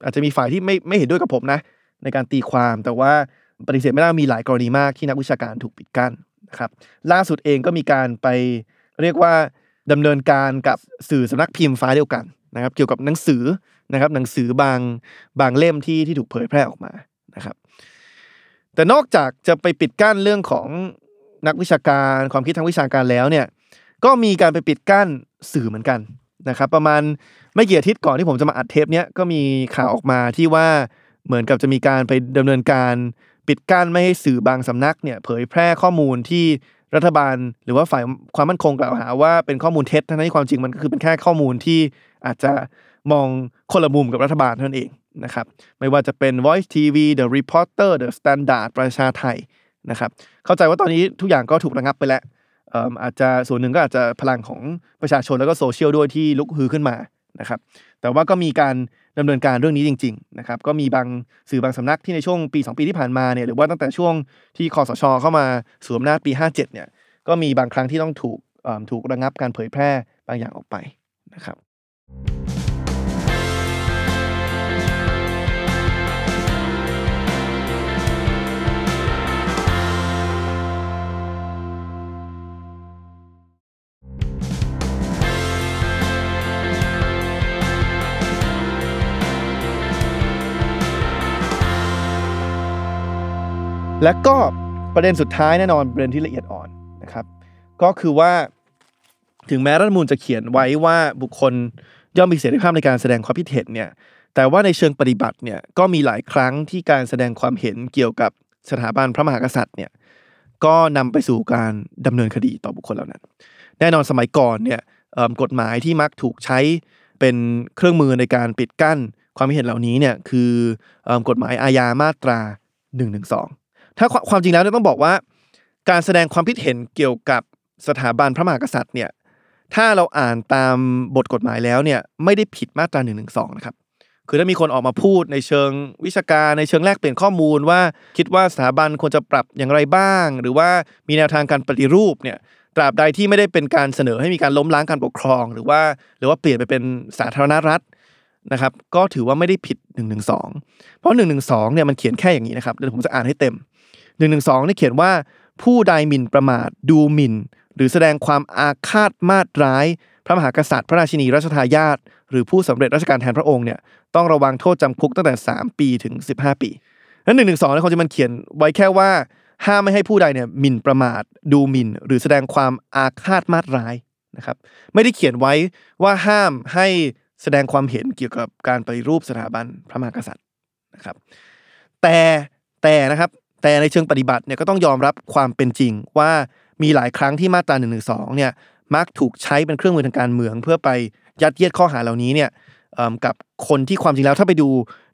[SPEAKER 2] อาจจะมีฝ่ายที่ไม่ไม่เห็นด้วยกับผมนะ ในการตีความแต่ว่าปฏิเสธไม่ได้มีหลายกรณีมากที่นักวิชาการถูกปิดกั้นนะครับล่าสุดเองก็มีการไปเรียกว่าดำเนินการกับสื่อสำนักพิมพ์ฟ้าเดียวกันนะครับ เกี่ยวกับหนังสือนะครับ หนังสือบางบางเล่มที่ที่ถูกเผยแพร่ออกมานะครับ แต่นอกจากจะไปปิดกั้นเรื่องของนักวิชาการความคิดทางวิชาการแล้วเนี่ยก็มีการไปปิดกั้นสื่อเหมือนกัน นะครับประมาณไม่กี่อาทิตย์ก่อนที่ผมจะมาอัดเทปเนี้ยก็มีข่าวออกมาที่ว่าเหมือนกับจะมีการไปดำเนินการปิดกั้นไม่ให้สื่อบางสำนักเนี่ยเผยแพร่ข้อมูลที่รัฐบาล หรือว่าฝ่ายความมั่นคงกล่าวหาว่าเป็นข้อมูลเท็จทั้งที่ความจริงมันก็คือเป็นแค่ข้อมูลที่อาจจะมองคนละมุมกับรัฐบาลเท่านั้นเองนะครับไม่ว่าจะเป็น Voice TV The Reporter The Standard ประชาไทยนะครับเข้าใจว่าตอนนี้ทุกอย่างก็ถูกระงับไปแล้ว อาจจะส่วนหนึ่งก็อาจจะพลังของประชาชนแล้วก็โซเชียลด้วยที่ลุกฮือขึ้นมานะครับแต่ว่าก็มีการดำเนินการเรื่องนี้จริงๆนะครับก็มีบางสื่อบางสำนักที่ในช่วงปี 2 ปีที่ผ่านมาเนี่ยหรือว่าตั้งแต่ช่วงที่คอสชเข้ามาสวมหน้าปี 57เนี่ยก็มีบางครั้งที่ต้องถูกถูกระงับการเผยแพร่บางอย่างออกไปนะครับ และก็ประเด็นสุดท้ายแน่นอนประเด็นที่ละเอียดอ่อนนะครับ ก็คือว่าถึงแม้รัฐมนูญจะเขียนไว้ว่าบุคคลย่อมมีเสรีภาพในการแสดงความคิดเห็นเนี่ยแต่ว่าในเชิงปฏิบัติเนี่ยก็มีหลายครั้งที่การแสดงความเห็นเกี่ยวกับสถาบันพระมหากษัตริย์เนี่ยก็นำไปสู่การดำเนินคดีต่อบุคคลเหล่านั้น แน่นอนสมัยก่อนเนี่ยกฎหมายที่มักถูกใช้เป็นเครื่องมือในการปิดกั้นความคิดเห็นเหล่านี้เนี่ยคือกฎหมายอาญามาตรา112 ถ้าความจริงแล้วเนี่ยต้องบอกว่า การแสดงความคิดเห็นเกี่ยวกับสถาบันพระมหากษัตริย์เนี่ยถ้าเราอ่านตามบทกฎหมายแล้วเนี่ยไม่ได้ผิดมาตรา1นึนะครับคือถ้ามีคนออกมาพูดในเชิงวิชาการในเชิงแลกเปลี่ยนข้อมูลว่าคิดว่าสถาบันควรจะปรับอย่างไรบ้าง หรือว่ามีแนวทางการปฏิรูปเนี่ยตราบใดที่ไม่ได้เป็นการเสนอให้มีการล้มล้างการปกครอง หรือว่าหรือว่าเปลี่ยนไปเป็นสาธารณรัฐนะครับ ก็ถือว่าไม่ได้ผิด1นึเพราะ1นึเนี่ยมันเขียนแค่อย่างนี้นะครับเดี๋ยวผมจะอ่านให้เต็ม หนึ่งหนึ่งสองนี่เขียนว่า ผู้ใดหมิ่นประมาทดูหมิ่น หรือแสดงความอาฆาตมาตร้าย พระมหากษัตริย์ พระราชินีรัชทายาทหรือผู้สำเร็จราชการแทนพระองค์เนี่ยต้องระวังโทษจำคุกตั้งแต่ 3 ปีถึง 15 ปีนั้นหนึ่งหนึ่งสองในควาจริงมันเขียนไว้แค่ว่าห้ามไม่ให้ผู้ใดเนี่ยหมิ่นประมาท ดูหมิ่น หรือแสดงความอาฆาตมาตร้ายนะครับไม่ได้เขียนไว้ว่าห้ามให้แสดงความเห็นเกี่ยวกับการปฏิรูปสถาบันพระมหากษัตริย์นะครับแต่แต่นะครับ แต่ในเชิงปฏิบัติเนี่ยก็ต้องยอมรับความเป็นจริงว่ามีหลายครั้งที่มาตรา1นึเนี่ยมักถูกใช้เป็นเครื่องมือทางการเมือง เพื่อไปยัดเยียดข้อหาเหล่านี้เนี่ยกับคนที่ความจริงแล้วถ้าไปดู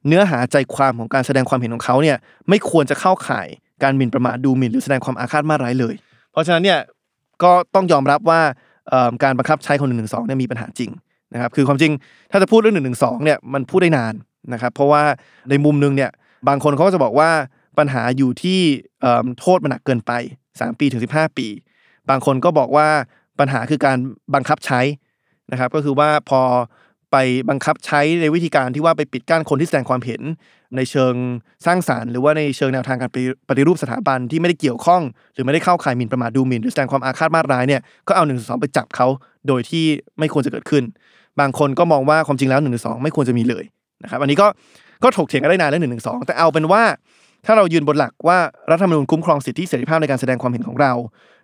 [SPEAKER 2] เนื้อหาใจความของการแสดงความเห็นของเขาเนี่ยไม่ควรจะเข้าข่ายการหมิ่นประมาทดูหมิ่นหรือแสดงความอาฆาตมาร้ายเลย เพราะฉะนั้นเนี่ยก็ต้องยอมรับว่าการบังคับใช้ของ1นึเนี่ยมีปัญหาจริงนะครับคือความจริงถ้าจะพูดเรื่อง1นึเนี่ยมันพูดได้นานนะครับเพราะว่าในมุมหนึงเนี่ยบางคนเขาก็จะบอกว่า ปัญหาอยู่ที่โทษมันหนักเกินไป 3 ปีถึง 15 ปี บางคนก็บอกว่าปัญหาคือการบังคับใช้นะครับ ก็คือว่าพอไปบังคับใช้ในวิธีการที่ว่าไปปิดกั้นคนที่แสดงความเห็น ในเชิงสร้างสารรค์ หรือว่าในเชิงแนวทางการปฏิรูปสถาบันที่ไม่ได้เกี่ยวข้อง หรือไม่ได้เข้าข่ายหมิ่นประมาทดูหมิ่นหรือแสดงความอาฆาตมาตร้ายเนี่ยก็เอา1นึไปจับเขาโดยที่ไม่ควรจะเกิดขึ้น บางคนก็มองว่าความจริงแล้ว1นึไม่ควรจะมีเลยนะครับอันนี้ก็ก็ถกเถียงกันได้นานเรื่อง1นึแต่เอาเป็นว่า ถ้าเรายืนบนหลักว่ารัฐธรรมนูญคุ้มครองสิทธิเสรีภาพในการแสดงความเห็นของเรา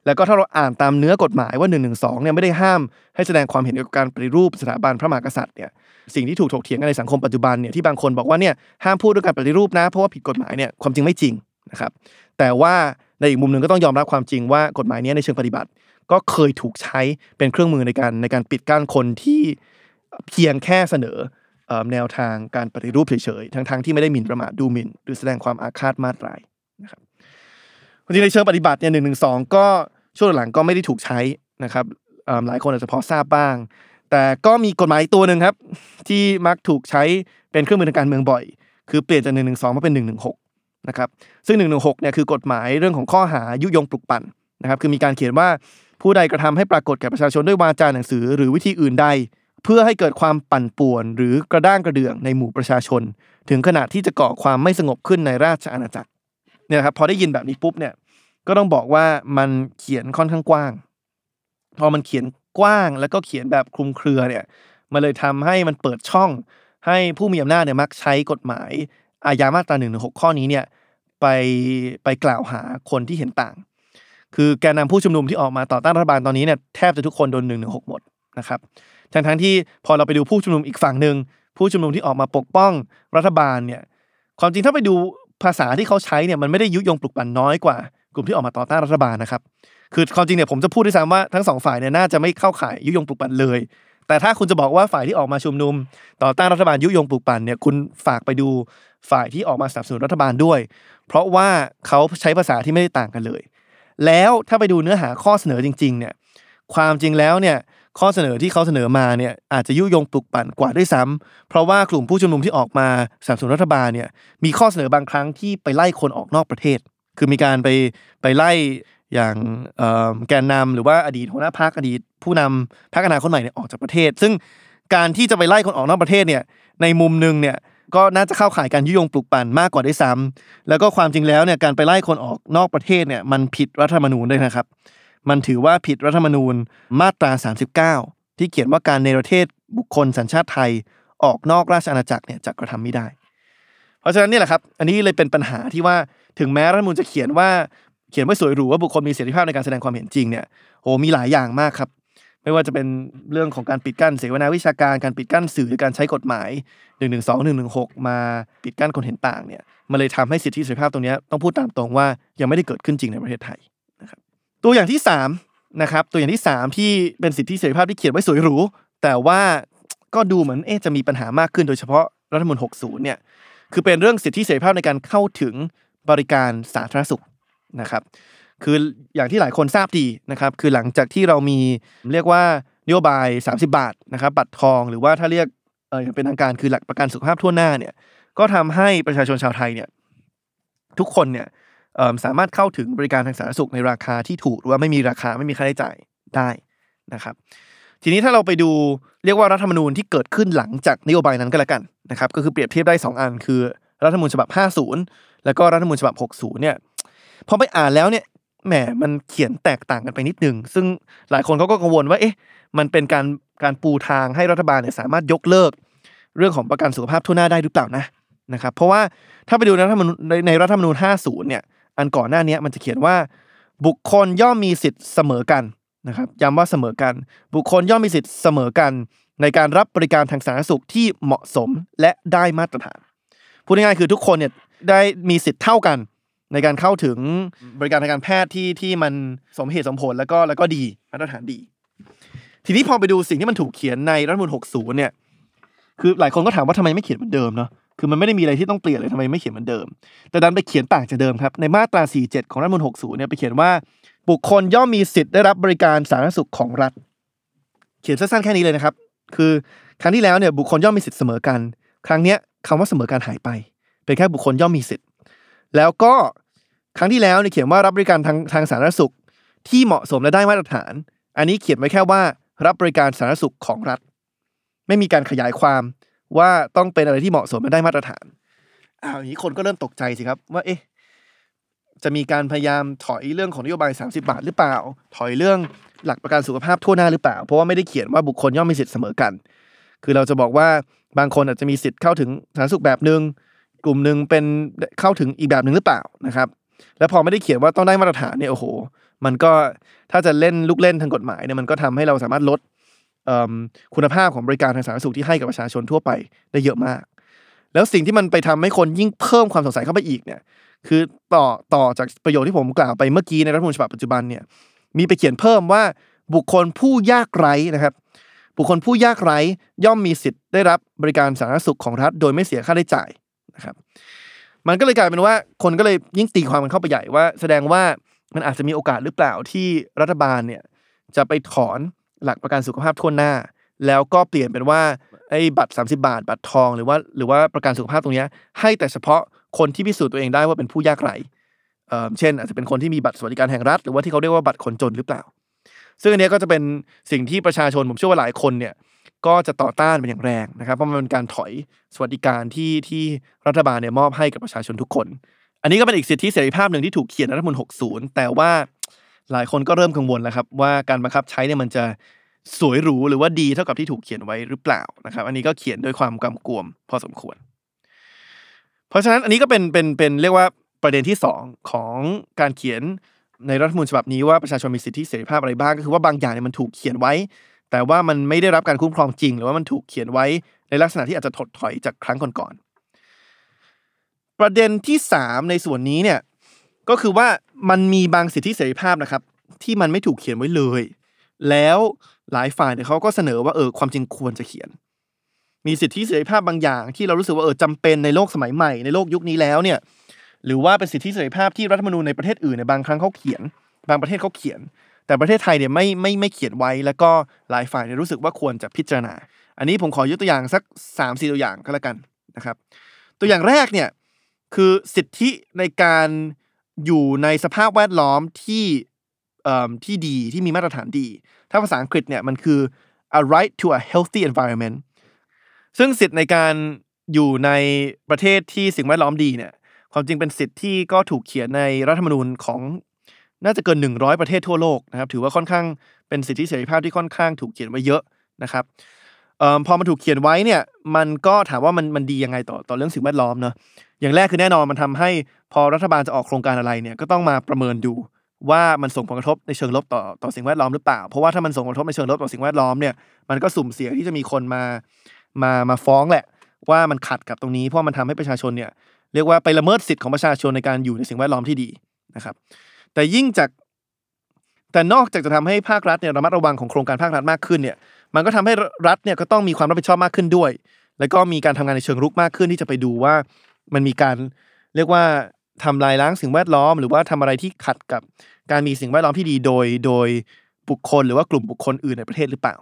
[SPEAKER 2] แล้วก็ถ้าเราอ่านตามเนื้อกฎหมายว่า1นึเนี่ยไม่ได้ห้ามให้แสดงความเห็นเกี่ยวกับการปฏิรูปสถาบันพระมหากษัตริย์เนี่ยสิ่งที่ถูกถกเถียงกันในสังคมปัจจุบันเนี่ยที่บางคนบอกว่าเนี่ยห้ามพูดเรื่องการปฏิรูปนะเพราะว่าผิดกฎหมายเนี่ยความจริงไม่จริงนะครับแต่ว่าในอีกมุมหนึ่งก็ต้องยอมรับความจริงว่ากฎหมายนี้ในเชิงปฏิบัติ ก็เคยถูกใช้เป็นเครื่องมือในการในการปิดกั้นคนที่เพียงแค่เสนอ แนวทางการปฏิรูปเฉยๆ ทั้งๆที่ไม่ได้หมิ่นประมาทดูหมิ่น หรือแสดงความอาฆาตมาตรายนะครับจริงๆในเชิงปฏิบัติเนี่ยหนึ่งหนึ่งสองก็ช่วงหลังก็ไม่ได้ถูกใช้นะครับหลายคนอาจจะพอทราบบ้าง แต่ก็มีกฎหมายตัวหนึ่งครับ ที่มักถูกใช้เป็นเครื่องมือทางการเมืองบ่อย คือเปลี่ยนจาก1นึมาเป็น1นึนะครับซึ่ง1นึเนี่ยคือกฎหมายเรื่องของข้อหายุยงปลุกปั่นนะครับคือมีการเขียนว่าผู้ใดกระทำให้ปรากฏแก่ประชาชนด้วยวาจาหนังสือ หรือวิธีอื่นใด เพื่อให้เกิดความปั่นป่วนหรือกระด้างกระเดื่องในหมู่ประชาชน ถึงขนาดที่จะก่อความไม่สงบขึ้นในราชอาณาจักรเนี่ยครับพอได้ยินแบบนี้ปุ๊บเนี่ยก็ต้องบอกว่ามันเขียนค่อนข้างกว้าง พอมันเขียนกว้างแล้วก็เขียนแบบคลุมเครือเนี่ยมันเลยทำให้มันเปิดช่องให้ผู้มีอำนาจเนี่ยมักใช้กฎหมายอาญามาตรา1นึข้อนี้เนี่ยไปไปกล่าวหาคนที่เห็นต่าง คือแกนนำผู้ชุมนุมที่ออกมาต่อต้านรัฐบาลตอนนี้เนี่ยแทบจะทุกคนโดน1นึหมดนะครับ ทั้งทั้งที่พอเราไปดูผู้ชุมนุมอีกฝั่งหนึ่งผู้ชุมนุมที่ออกมาปกป้องรัฐบาลเนี่ยความจริงถ้าไปดูภาษาที่เขาใช้เนี่ยมันไม่ได้ยุยงปลุกปั่นน้อยกว่ากลุ่มที่ออกมาต่อต้านรัฐบาลนะครับคือความจริงเนี่ยผมจะพูดด้วยซ้ำว่าทั้งสองฝ่ายเนี่ยน่าจะไม่เข้าข่ายยุยงปลุกปั่นเลย แต่ถ้าคุณจะบอกว่าฝ่ายที่ออกมาชุมนุม ต่อต้านรัฐบาลยุยงปลุกปั่นเนี่ยคุณฝากไปดูฝ่ายที่ออกมาสนับสนุนรัฐบาลด้วย เพราะว่าเขาใช้ภาษาที่ไม่ได้ต่างกันเลย แล้วถ้าไปดูเนื้อหาข้อเสนอจริง ๆ เนี่ย ความจริงแล้วเนี่ย ข้อเสนอที่เขาเสนอมาเนี่ยอาจจะยุยงปลุกปั่นกว่าด้วยซ้ำเพราะว่ากลุ่มผู้ชุมนุมที่ออกมาสนับสนุนรัฐบาลเนี่ยมีข้อเสนอบางครั้งที่ไปไล่คนออกนอกประเทศ คือมีการไปไปไล่อย่างแกนนำหรือว่าอดีตหัวหน้าพรรคอดีต ผู้นำพรรคอนาคตใหม่เนี่ยออกจากประเทศ ซึ่งการที่จะไปไล่คนออกนอกประเทศเนี่ยในมุมหนึ่งเนี่ยก็น่าจะเข้าข่ายการยุยงปลุกปั่นมากกว่าด้วยซ้ำแล้วก็ความจริงแล้วเนี่ยการไปไล่คนออกนอกประเทศเนี่ยมันผิดรัฐธรรมนูญด้วยนะครับ มันถือว่าผิดรัฐธรรมนูญมาตรา 39 ที่เขียนว่าการในประเทศบุคคลสัญชาติไทยออกนอกราชอาณาจักรเนี่ยจะกระทำไม่ได้ เพราะฉะนั้นนี่แหละครับ อันนี้เลยเป็นปัญหาที่ว่าถึงแม้รัฐธรรมนูญจะเขียนว่าเขียนไว้สวยหรูว่าบุคคลมีเสรีภาพในการแสดงความเห็นจริงเนี่ยโหมีหลายอย่างมากครับ ไม่ว่าจะเป็นเรื่องของการปิดกั้นเสวนาวิชาการการปิดกั้นสื่อหรือการใช้กฎหมาย 1 1 2 1 1 6 มาปิดกั้นคนเห็นต่างเนี่ยมันเลยทำให้สิทธิเสรีภาพตรงนี้ต้องพูดตามตรงว่ายังไม่ได้เกิดขึ้นจริงในประเทศไทย ตัวอย่างที่3นะครับตัวอย่างที่ 3 ที่เป็นสิทธิเสรีภาพที่เขียนไว้สวยหรูแต่ว่าก็ดูเหมือนเอ๊จะมีปัญหามากขึ้นโดยเฉพาะรัฐธรรมนูญ60เนี่ยคือเป็นเรื่องสิทธิเสรีภาพในการเข้าถึงบริการสาธารณสุขนะครับคืออย่างที่หลายคนทราบดีนะครับคือหลังจากที่เรามีเรียกว่านโยบาย 30 บาทนะครับบัตรทองหรือว่าถ้าเรียกเออเป็นทางการคือหลักประกันสุขภาพทั่วหน้าเนี่ยก็ทำให้ประชาชนชาวไทยเนี่ยทุกคนเนี่ย สามารถเข้าถึงบริการทางสาธารณสุขในราคาที่ถูกหรือว่าไม่มีราคาไม่มีค่าใช้จ่ายได้นะครับ ทีนี้ถ้าเราไปดูเรียกว่ารัฐธรรมนูญที่เกิดขึ้นหลังจากนโยบายนั้นก็แล้วกันนะครับ ก็คือเปรียบเทียบได้ 2 อัน คือ รัฐธรรมนูญฉบับ 50 แล้วก็รัฐธรรมนูญฉบับ 60 เนี่ยพอไปอ่านแล้วเนี่ยแหมมันเขียนแตกต่างกันไปนิดนึง ซึ่งหลายคนเขาก็กังวลว่าเอ๊ะมันเป็นการการปูทางให้รัฐบาลเนี่ยสามารถยกเลิก เรื่องของประกันสุขภาพทั่วหน้าได้หรือเปล่านะนะครับเพราะว่าถ้าไปดูในรัฐธรรมนูญในในรัฐธรรมนูญ50 เนี่ย อันก่อนหน้านี้มันจะเขียนว่า บุคคลย่อมมีสิทธิ์เสมอกันนะครับย้ำว่าเสมอกัน บุคคลย่อมมีสิทธิ์เสมอกัน ในการรับบริการทางสาธารณสุขที่เหมาะสมและได้มาตรฐานพูดง่ายๆคือทุกคนเนี่ยได้มีสิทธิ์เท่ากัน ในการเข้าถึงบริการทางการแพทย์ที่ที่มันสมเหตุสมผลแล้วก็แล้วก็ดีมาตรฐานดี ทีนี้พอไปดูสิ่งที่มันถูกเขียนในรัฐธรรมนูญ60เนี่ยคือหลายคนก็ถามว่าทำไมไม่เขียนเหมือนเดิมเนาะ คือมันไม่ได้มีอะไรที่ต้องเปลี่ยนเลยทำไมไม่เขียนเหมือนเดิม แต่ดันไปเขียนต่างจากเดิมครับ ในมาตรา 47 ของรัฐธรรมนูญ60 เนี่ยไปเขียนว่าบุคคลย่อมมีสิทธิ์ได้รับบริการสาธารณสุขของรัฐ เขียนสั้นๆแค่นี้เลยนะครับ คือครั้งที่แล้วเนี่ยบุคคลย่อมมีสิทธิ์เสมอกัน ครั้งเนี้ยคำว่าเสมอกันหายไป เป็นแค่บุคคลย่อมมีสิทธิ์ แล้วก็ครั้งที่แล้วเนี่ยเขียนว่ารับบริการทางทางสาธารณสุขที่เหมาะสมและได้มาตรฐาน อันนี้เขียนไว้แค่ว่า รับบริการสาธารณสุขของรัฐ ไม่มีการขยายความ ว่าต้องเป็นอะไรที่เหมาะสมและได้มาตรฐานอ้าวอย่างนี้คนก็เริ่มตกใจสิครับ ว่า เอ๊ะจะมีการพยายามถอยเรื่องของนโยบาย 30 บาทหรือเปล่า ถอยเรื่องหลักประกันสุขภาพทั่วหน้าหรือเปล่า เพราะว่าไม่ได้เขียนว่าบุคคลย่อมมีสิทธิ์เสมอกัน คือเราจะบอกว่าบางคนอาจจะมีสิทธิ์เข้าถึงสาธารณสุขแบบหนึ่งกลุ่มหนึ่งเป็นเข้าถึงอีกแบบหนึ่งหรือเปล่านะครับ แล้วพอไม่ได้เขียนว่าต้องได้มาตรฐานเนี่ยโอ้โห มันก็ถ้าจะเล่นลูกเล่นทางกฎหมายเนี่ยมันก็ทำให้เราสามารถลด คุณภาพของบริการทางสาธารณสุขที่ให้กับประชาชนทั่วไปได้เยอะมาก แล้วสิ่งที่มันไปทำให้คนยิ่งเพิ่มความสงสัยเข้าไปอีกเนี่ย คือต่อต่อจากประโยชน์ที่ผมกล่าวไปเมื่อกี้ในรัฐมนูญฉบับปัจจุบันเนี่ยมีไปเขียนเพิ่มว่าบุคคลผู้ยากไร้นะครับ บุคคลผู้ยากไร้ย่อมมีสิทธิ์ได้รับบริการสาธารณสุขของรัฐ โดยไม่เสียค่าใช้จ่ายนะครับ มันก็เลยกลายเป็นว่าคนก็เลยยิ่งตีความมันเข้าไปใหญ่ว่า แสดงว่ามันอาจจะมีโอกาสหรือเปล่าที่รัฐบาลเนี่ยจะไปถอน หลักประกันสุขภาพทั่วหน้า แล้วก็เปลี่ยนเป็นว่าไอ้บัตร 30 บาท บัตรทองหรือว่าหรือว่าประกันสุขภาพตรงนี้ให้แต่เฉพาะคนที่พิสูจน์ตัวเองได้ว่าเป็นผู้ยากไร้เอ่อเช่น อาจจะเป็นคนที่มีบัตรสวัสดิการแห่งรัฐ หรือว่าที่เขาเรียกว่าบัตรคนจนหรือเปล่า ซึ่งอันนี้ก็จะเป็นสิ่งที่ประชาชนผมเชื่อว่าหลายคนเนี่ยก็จะต่อต้านเป็นอย่างแรงนะครับ เพราะมันเป็นการถอยสวัสดิการที่ที่รัฐบาลเนี่ยมอบให้กับประชาชนทุกคน อันนี้ก็เป็นอีกสิทธิเสรีภาพหนึ่งที่ถูกเขียนในรัฐธรรมนูญ60 แต่ว่าหลายคนก็เริ่มกังวลแล้วครับว่าการบังคับใช้เนี่ยมันจะ สวยหรูหรือว่าดีเท่ากับที่ถูกเขียนไว้หรือเปล่านะครับ อันนี้ก็เขียนด้วยความกำกวมพอสมควร เพราะฉะนั้นอันนี้ก็เป็นเป็นเป็นเรียกว่าประเด็นที่สองของการเขียนในรัฐธรรมนูญฉบับนี้ว่าประชาชนมีสิทธิเสรีภาพอะไรบ้าง ก็คือว่าบางอย่างเนี่ยมันถูกเขียนไว้ แต่ว่ามันไม่ได้รับการคุ้มครองจริง หรือว่ามันถูกเขียนไว้ในลักษณะที่อาจจะถดถอยจากครั้งก่อนๆประเด็นที่สามในส่วนนี้เนี่ยก็คือว่ามันมีบางสิทธิเสรีภาพนะครับ ที่มันไม่ถูกเขียนไว้เลย แล้ว หลายฝ่ายเนี่ยเขาก็เสนอว่าเออความจริงควรจะเขียน มีสิทธิเสรีภาพบางอย่างที่เรารู้สึกว่าเออจำเป็นในโลกสมัยใหม่ในโลกยุคนี้แล้วเนี่ย หรือว่าเป็นสิทธิเสรีภาพที่รัฐธรรมนูญในประเทศอื่นในบางครั้งเขาเขียน บางประเทศเขาเขียน แต่ประเทศไทยเนี่ยไม่ไม่ไม่เขียนไว้ แล้วก็หลายฝ่ายเนี่ยรู้สึกว่าควรจะพิจารณา อันนี้ผมขอยกตัวอย่างสัก3ามสี่ตัวอย่างก็แล้วกันนะครับ ตัวอย่างแรกเนี่ยคือสิทธิในการอยู่ในสภาพแวดล้อมที่ ที่ดีที่มีมาตรฐานดี ถ้าภาษาอังกฤษเนี่ยมันคือ a right to a healthy environment ซึ่งสิทธิ์ในการอยู่ในประเทศที่สิ่งแวดล้อมดีเนี่ยความจริงเป็นสิทธิ์ที่ก็ถูกเขียนในรัฐธรรมนูญของน่าจะเกิน 100 ประเทศทั่วโลกนะครับถือว่าค่อนข้างเป็นสิทธิเสรีภาพที่ค่อนข้างถูกเขียนไว้เยอะนะครับออพอมันถูกเขียนไว้เนี่ยมันก็ถามว่ามันมันดียังไงต่อต่อเรื่องสิ่งแวดล้อมเนอะอย่างแรกคือแน่นอนมันทำให้พอรัฐบาลจะออกโครงการอะไรเนี่ยก็ต้องมาประเมินดู ว่ามันส่งผลกระทบในเชิงลบต่อต่อสิ่งแวดล้อมหรือเปล่า เพราะว่าถ้ามันส่งผลกระทบในเชิงลบต่อสิ่งแวดล้อมเนี่ยมันก็สุ่มเสี่ยงที่จะมีคนมามามาฟ้องแหละ ว่ามันขัดกับตรงนี้เพราะมันทำให้ประชาชนเนี่ยเรียกว่าไปละเมิดสิทธิ์ของประชาชนในการอยู่ในสิ่งแวดล้อมที่ดีนะครับ แต่ยิ่งจากแต่นอกจากจะทำให้ภาครัฐเนี่ยระมัดระวังของโครงการภาครัฐมากขึ้นเนี่ย มันก็ทำให้รัฐเนี่ยก็ต้องมีความรับผิดชอบมากขึ้นด้วย แล้วก็มีการทำงานในเชิงรุกมากขึ้นที่จะไปดูว่ามันมีการเรียกว่าทำลายล้างสิ่งแวดล้อม หรือว่าทำอะไรที่ขัดกับ การมีสิ่งแวดล้อมที่ดีโดยโดยบุคคลหรือว่ากลุ่มบุคคลอื่นในประเทศหรือเปล่า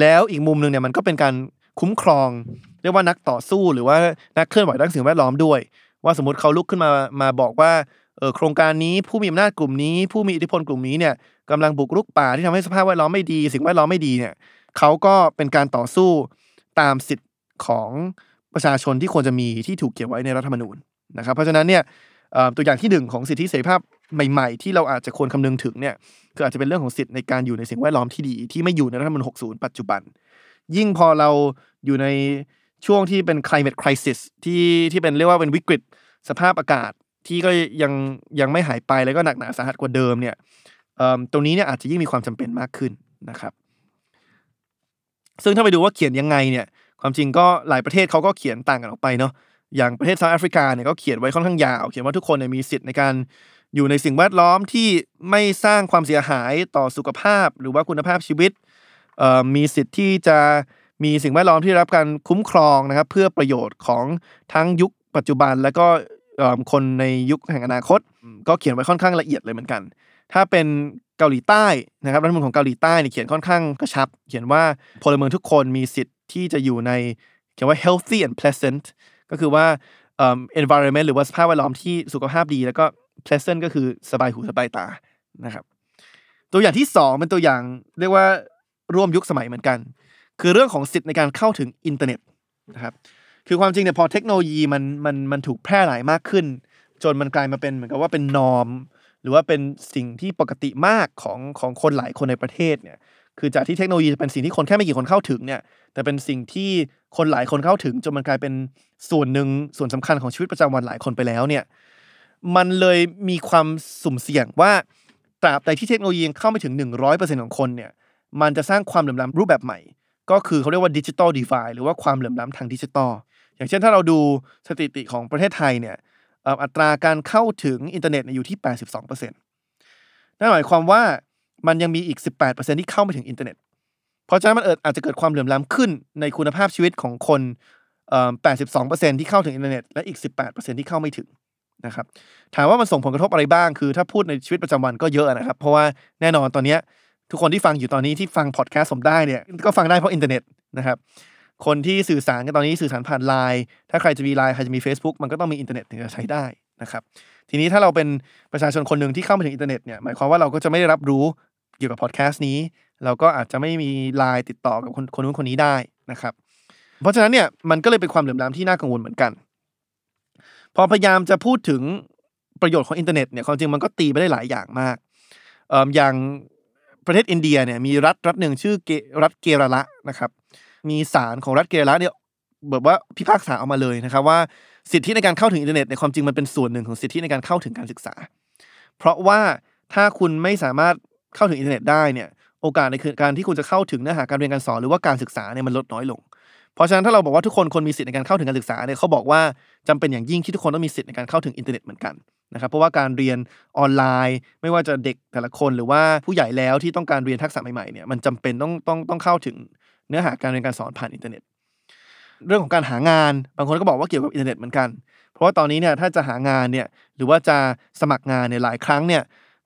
[SPEAKER 2] แล้วอีกมุมหนึ่งเนี่ยมันก็เป็นการคุ้มครอง เรียกว่านักต่อสู้หรือว่านักเคลื่อนไหวด้านสิ่งแวดล้อมด้วย ว่าสมมติเขาลุกขึ้นมามาบอกว่าเออโครงการนี้ผู้มีอำนาจกลุ่มนี้ ผู้มีอิทธิพลกลุ่มนี้เนี่ยกำลังบุกรุกป่าที่ทำให้สภาพแวดล้อมไม่ดี สิ่งแวดล้อมไม่ดีเนี่ยเขาก็เป็นการต่อสู้ตามสิทธิ์ของประชาชนที่ควรจะมีที่ถูกเขียนไว้ในรัฐธรรมนูญนะครับเพราะฉะนั้นเนี่ยตัวอย่างที่หนึ่งของสิทธิเสรีภาพ ใหม่ๆ ที่เราอาจจะควรคำนึงถึงเนี่ยคืออาจจะเป็นเรื่องของสิทธิ์ในการอยู่ในสิ่งแวดล้อมที่ดี ที่ไม่อยู่ในรัฐธรรมนูญ60 ปัจจุบัน ยิ่งพอเราอยู่ในช่วงที่เป็น climate crisis ที่ที่เป็นเรียกว่าเป็นวิกฤตสภาพอากาศที่ก็ยังยังไม่หายไปแล้วก็หนักหนาสาหัสกว่าเดิมเนี่ยตรงนี้เนี่ยอาจจะยิ่งมีความจำเป็นมากขึ้นนะครับ ซึ่งถ้าไปดูว่าเขียนยังไงเนี่ย ความจริงก็หลายประเทศเขาก็เขียนต่างกันออกไปเนาะอย่างประเทศเซาท์แอฟริกาเนี่ยก็เขียนไว้ค่อนข้างยาว เขียนว่าทุกคนเนี่ยมีสิทธิ์ในการ อยู่ในสิ่งแวดล้อมที่ไม่สร้างความเสียหายต่อสุขภาพ หรือว่าคุณภาพชีวิตมีสิทธิ์ที่จะมีสิ่งแวดล้อมที่รับการคุ้มครองนะครับ เพื่อประโยชน์ของทั้งยุคปัจจุบันและก็คนในยุคแห่งอนาคต ก็เขียนไว้ค่อนข้างละเอียดเลยเหมือนกัน ถ้าเป็นเกาหลีใต้นะครับรัฐมนูญของเกาหลีใต้เนี่ยเขียนค่อนข้างกระชับ เขียนว่าพลเมืองทุกคนมีสิทธิ์ที่จะอยู่ในเขียนว่า healthy and pleasant ก็คือว่า environment หรือว่าสภาพแวดล้อมที่สุขภาพดีแล้วก็ pleasant ก็คือสบายหูสบายตานะครับ ตัวอย่างที่สองเป็นตัวอย่างเรียกว่าร่วมยุคสมัยเหมือนกัน คือเรื่องของสิทธิ์ในการเข้าถึงอินเทอร์เน็ตนะครับคือความจริงเนี่ยพอเทคโนโลยีมันมันมันถูกแพร่หลายมากขึ้น จนมันกลายมาเป็นเหมือนกับว่าเป็นนอม หรือว่าเป็นสิ่งที่ปกติมากของของคนหลายคนในประเทศเนี่ยคือจากที่เทคโนโลยีจะเป็นสิ่งที่คนแค่ไม่กี่คนเข้าถึงเนี่ยแต่เป็นสิ่งที่คนหลายคนเข้าถึงจนมันกลายเป็นส่วนหนึ่งส่วนสำคัญของชีวิตประจำวันหลายคนไปแล้วเนี่ย มันเลยมีความสุ่มเสี่ยงว่าตราบใดที่เทคโนโลยียังเข้าไม่ถึง 100%ของคนเนี่ยมันจะสร้างความเหลื่อมล้ำรูปแบบใหม่ ก็คือเขาเรียกว่าดิจิ t a ลดีฟาหรือว่าความเหลื่อมล้ำทางดิจิตอลอย่างเช่นถ้าเราดูสถิติของประเทศไทยเนี่ยอัตราการเข้าถึงอินเทอร์เน็ตเนี่ยอยู่ที่ 82%นั่นหมายความว่ามันยังมีอีก 18%ที่เข้าไม่ถึงอินเทอร์เน็ต เพราะฉะนั้นมันเอิดอาจจะเกิดความเหลื่อมล้ำขึ้นในคุณภาพชีวิตของคนเอ่อ82%ที่เข้าถึงอินเทอร์เน็ตและอีก 18%ที่เข้าไม่ถึง นะครับถามว่ามันส่งผลกระทบอะไรบ้างคือ ถ้าพูดในชีวิตประจำวันก็เยอะนะครับ เพราะว่าแน่นอนตอนนี้ทุกคนที่ฟังอยู่ตอนนี้ที่ฟังพอดแคสต์ผมได้เนี่ยก็ฟังได้เพราะอินเทอร์เน็ตนะครับคนที่สื่อสารกันตอนนี้สื่อสารผ่านไลน์ถ้าใครจะมีไลน์ใครจะมี Facebook มันก็ต้องมีอินเทอร์เน็ตถึงจะใช้ได้นะครับทีนี้ถ้าเราเป็นประชาชนคนหนึ่งที่เข้าไม่ถึงอินเทอร์เน็ตเนี่ยหมายความว่าเราก็จะไม่ได้รับรู้เกี่ยวกับพอดแคสต์นี้ เราก็อาจจะไม่มีไลน์ติดต่อกับคนคนนู้นคนนี้ได้นะครับเพราะฉะนั้นเนี่ยมันก็เลยเป็นความเหลื่อมล้ำที่น่ากังวลเหมือนกัน พอพยายามจะพูดถึงประโยชน์ของอินเทอร์เน็ตเนี่ยความจริงมันก็ตีไปได้หลายอย่างมากเอ่ออย่างประเทศอินเดียเนี่ยมีรัฐรัฐหนึ่งชื่อเกรัฐเกรละนะครับ มีศาลของรัฐเกรละเนี่ยแบบว่าพิพากษาออกมาเลยนะครับว่าสิทธิในการเข้าถึงอินเทอร์เน็ตเนี่ยความจริงมันเป็นส่วนหนึ่งของสิทธิในการเข้าถึงการศึกษา เพราะว่าถ้าคุณไม่สามารถเข้าถึงอินเทอร์เน็ตได้เนี่ยโอกาสในการที่คุณจะเข้าถึงเนื้อหาการเรียนการสอนหรือว่าการศึกษาเนี่ยมันลดน้อยลง เพราะฉะนั้นถ้าเราบอกว่าทุกคนควรมีสิทธิ์ในการเข้าถึงการศึกษาเนี่ยเขาบอกว่าจำเป็นอย่างยิ่งที่ทุกคนต้องมีสิทธิ์ในการเข้าถึงอินเทอร์เน็ตเหมือนกันนะครับเพราะว่าการเรียนออนไลน์ ไม่ว่าจะเด็กแต่ละคนหรือว่าผู้ใหญ่แล้วที่ต้องการเรียนทักษะใหม่ๆเนี่ยมันจำเป็นต้องต้องต้องเข้าถึงเนื้อหาการเรียนการสอนผ่านอินเทอร์เน็ต เรื่องของการหางานบางคนก็บอกว่าเกี่ยวกับอินเทอร์เน็ตเหมือนกัน เพราะว่าตอนนี้เนี่ยถ้าจะหางานเนี่ยหรือว่าจะสมัครงานเนี่ยหลายครั้งเนี่ย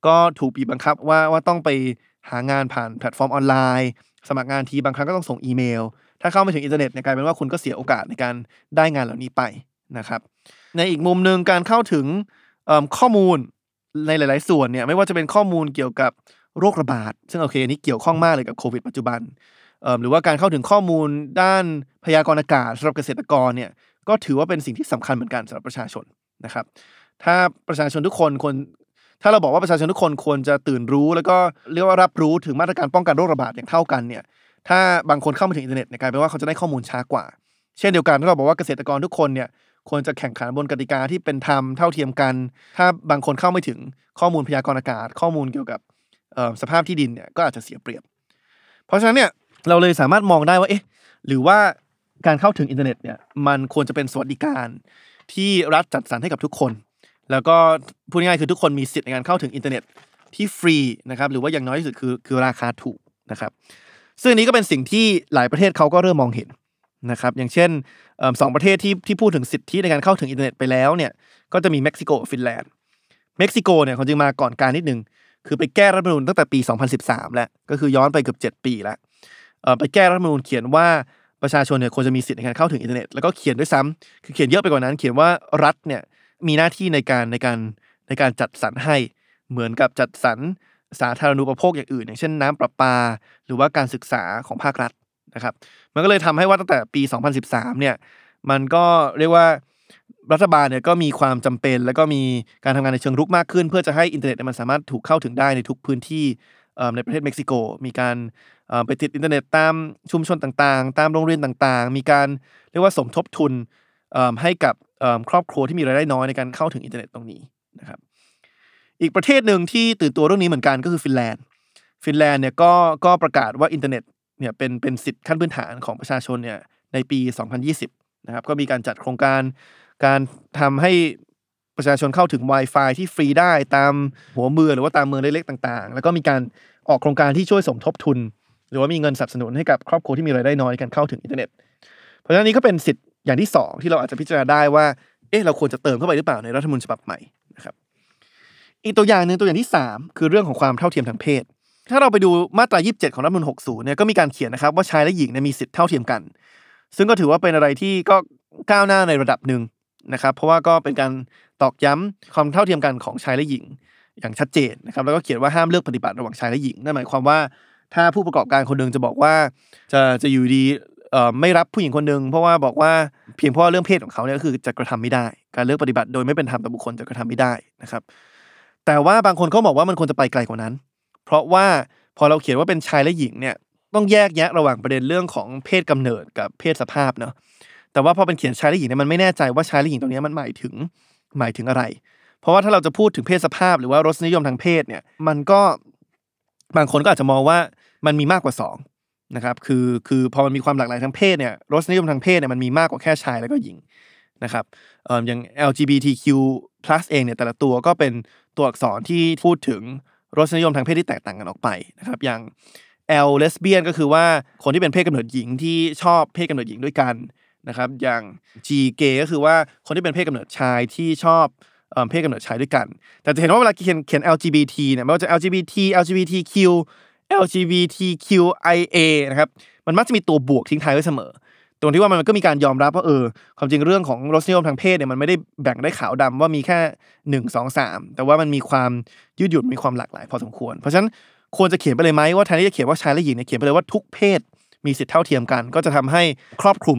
[SPEAKER 2] ก็ถูกบีบบังคับว่าว่าต้องไปหางานผ่านแพลตฟอร์มออนไลน์ สมัครงานทีบางครั้งก็ต้องส่งอีเมล ถ้าเข้าไม่ถึงอินเทอร์เน็ตเนี่ยกลายเป็นว่าคุณก็เสียโอกาสในการได้งานเหล่านี้ไปนะครับ ในอีกมุมหนึ่งการเข้าถึงข้อมูลในหลาย ๆ ส่วนเนี่ยไม่ว่าจะเป็นข้อมูลเกี่ยวกับโรคระบาด ซึ่งโอเคอันนี้เกี่ยวข้องมากเลยกับโควิดปัจจุบันหรือว่าการเข้าถึงข้อมูลด้านพยากรณ์อากาศสำหรับเกษตรกรเนี่ยก็ถือว่าเป็นสิ่งที่สำคัญเหมือนกันสำหรับประชาชนนะครับ ถ้าประชาชนทุกคนควรถ้าเราบอกว่าประชาชนทุกคนควรจะตื่นรู้ แล้วก็เรียกว่ารับรู้ถึงมาตรการป้องกันโรคระบาดอย่างเท่ากันเนี่ย ถ้าบางคนเข้าไม่ถึงอินเทอร์เน็ตเนี่ยกลายเป็นว่าเขาจะได้ข้อมูลช้ากว่า เช่นเดียวกันถ้าเราบอกว่าเกษตรกรทุกคนเนี่ยควรจะแข่งขันบนกติกาที่เป็นธรรมเท่าเทียมกัน ถ้าบางคนเข้าไม่ถึงข้อมูลพยากรณ์อากาศ ข้อมูลเกี่ยวกับสภาพที่ดินเนี่ยก็อาจจะเสียเปรียบ เพราะฉะนั้นเนี่ยเราเลยสามารถมองได้ว่าเอ๊ะหรือว่าการเข้าถึงอินเทอร์เน็ตเนี่ยมันควรจะเป็นสวัสดิการที่รัฐจัดสรรให้กับทุกคน แล้วก็พูดง่ายๆคือทุกคนมีสิทธิ์ในการเข้าถึงอินเทอร์เน็ตที่ฟรีนะครับหรือว่าอย่างน้อยที่สุดคือคือราคาถูกนะครับ ซึ่งนี้ก็เป็นสิ่งที่หลายประเทศเขาก็เริ่มมองเห็นนะครับอย่างเช่นสองประเทศที่ที่พูดถึงสิทธิในการเข้าถึงอินเทอร์เน็ตไปแล้วเนี่ยก็จะมีเม็กซิโกฟินแลนด์เม็กซิโกเนี่ยเขาจะมาก่อนกาลนิดนึงคือไปแก้รัฐธรรมนูญตั้งแต่ปี 2013 แล้วก็คือย้อนไปเกือบ7 ปีแล้วไปแก้รัฐธรรมนูญเขียนว่าประชาชนเนี่ยควรจะมีสิทธิในการเข้าถึงอินเทอร์เน็ตแล้วก็เขียนด้วยซ้ำคือเขียนเยอะไปกว่านั้น เขียนว่ารัฐเนี่ยมีหน้าที่ในการในการในการจัดสรรให้เหมือนกับจัดสรร สาธารณูปโภคอย่างอื่น อย่างเช่นน้ำประปา หรือว่าการศึกษาของภาครัฐนะครับ มันก็เลยทำให้ว่าตั้งแต่ปี 2013 เนี่ย มันก็เรียกว่ารัฐบาลเนี่ยก็มีความจำเป็น แล้วก็มีการทำงานในเชิงรุกมากขึ้น เพื่อจะให้อินเทอร์เน็ตมันสามารถถูกเข้าถึงได้ในทุกพื้นที่ในประเทศเม็กซิโก มีการไปติดอินเทอร์เน็ตตามชุมชนต่างๆ ตามโรงเรียนต่างๆ มีการเรียกว่าสมทบทุนให้กับครอบครัวที่มีรายได้น้อยในการเข้าถึงอินเทอร์เน็ตตรงนี้นะครับ อีกประเทศหนึ่งที่ตื่นตัวเรื่องนี้เหมือนกันก็คือฟินแลนด์ ฟินแลนด์เนี่ยก็ก็ประกาศว่าอินเทอร์เน็ตเนี่ยเป็นเป็นสิทธิขั้นพื้นฐานของประชาชนเนี่ยในปี 2020 นะครับ ก็มีการจัดโครงการการทำให้ประชาชนเข้าถึง Wi-Fi ที่ฟรีได้ตามหัวเมืองหรือว่าตามเมืองเล็กๆต่าง ๆ แล้วก็มีการออกโครงการที่ช่วยสมทบทุน หรือว่ามีเงินสนับสนุนให้กับครอบครัวที่มีรายได้น้อยในการเข้าถึงอินเทอร์เน็ต เพราะฉะนั้นนี้ก็เป็นสิทธิ์อย่างที่สองที่เราอาจจะพิจารณาได้ว่า เอ๊ะเราควรจะเติมเข้าไปหรือเปล่าในรัฐธรรมนูญฉบับใหม่นะครับ อีกตัวอย่างหนึ่งตัวอย่างที่ 3 คือเรื่องของความเท่าเทียมทางเพศ ถ้าเราไปดูมาตรา 27 ของรัฐธรรมนูญ60 เนี่ยก็มีการเขียนนะครับว่าชายและหญิงเนี่ยมีสิทธิเท่าเทียมกัน ซึ่งก็ถือว่าเป็นอะไรที่ก็ก้าวหน้าในระดับหนึ่งนะครับ เพราะว่าก็เป็นการตอกย้ำความเท่าเทียมกันของชายและหญิง อย่างชัดเจนนะครับ แล้วก็เขียนว่าห้ามเลือกปฏิบัติระหว่างชายและหญิง นั่นหมายความว่าถ้าผู้ประกอบการคนหนึ่งจะบอกว่าจะจะอยู่ดีเอ่อไม่รับผู้หญิงคนหนึ่งเพราะว่าบอกว่าเพียงเพราะเรื่องเพศของเขาเนี่ยก็คือจะกระทำไม่ได้ การเลือกปฏิบัติโดยไม่เป็นธรรมต่อบุคคลจะกระทำไม่ได้นะครับ แต่ว่าบางคนเขาบอกว่ามันควรจะไปไกลกว่านั้น เพราะว่าพอเราเขียนว่าเป็นชายและหญิงเนี่ยต้องแยกแยะระหว่างประเด็นเรื่องของเพศกำเนิดกับเพศสภาพเนาะแต่ว่าพอเป็นเขียนชายและหญิงเนี่ยมันไม่แน่ใจว่าชายและหญิงตรงนี้มันหมายถึงหมายถึงอะไร เพราะว่าถ้าเราจะพูดถึงเพศสภาพหรือว่ารสนิยมทางเพศเนี่ยมันก็บางคนก็อาจจะมองว่ามันมีมากกว่าสองนะครับคือคือพอมันมีความหลากหลายทางเพศเนี่ยรสนิยมทางเพศเนี่ยมันมีมากกว่าแค่ชายแล้วก็หญิงนะครับเอ่ออย่าง LGBTQ+ เองเนี่ยแต่ละตัวก็เป็นตัวอักษรที่พูดถึงรสนิยมทางเพศที่แตกต่างกันออกไปนะครับอย่าง L lesbian ก็คือว่าคนที่เป็นเพศกำเนิดหญิงที่ชอบเพศกำเนิดหญิงด้วยกันนะครับอย่าง G gay ก็คือว่าคนที่เป็นเพศกำเนิดชายที่ชอบเอ่อเพศกำเนิดชายด้วยกัน แต่จะเห็นว่าเวลาเขียนเขียน LGBT เนี่ยไม่ว่าจะ LGBT LGBTQ LGBTQIA นะครับมันมักจะมีตัวบวกทิ้งท้ายไว้เสมอ ตรงที่ว่ามันก็มีการยอมรับว่าเออความจริงเรื่องของรสนิยมทางเพศเนี่ยมันไม่ได้แบ่งได้ขาวดำว่ามีแค่หนึ่งสองสามแต่ว่ามันมีความยืดหยุ่นมีความหลากหลาย พอสมควร เพราะฉะนั้นควรจะเขียนไปเลยไหมว่าแทนที่จะเขียนว่าชายและหญิงเนี่ยเขียนไปเลยว่าทุกเพศมีสิทธิเท่าเทียมกัน ก็จะทำให้ครอบคลุม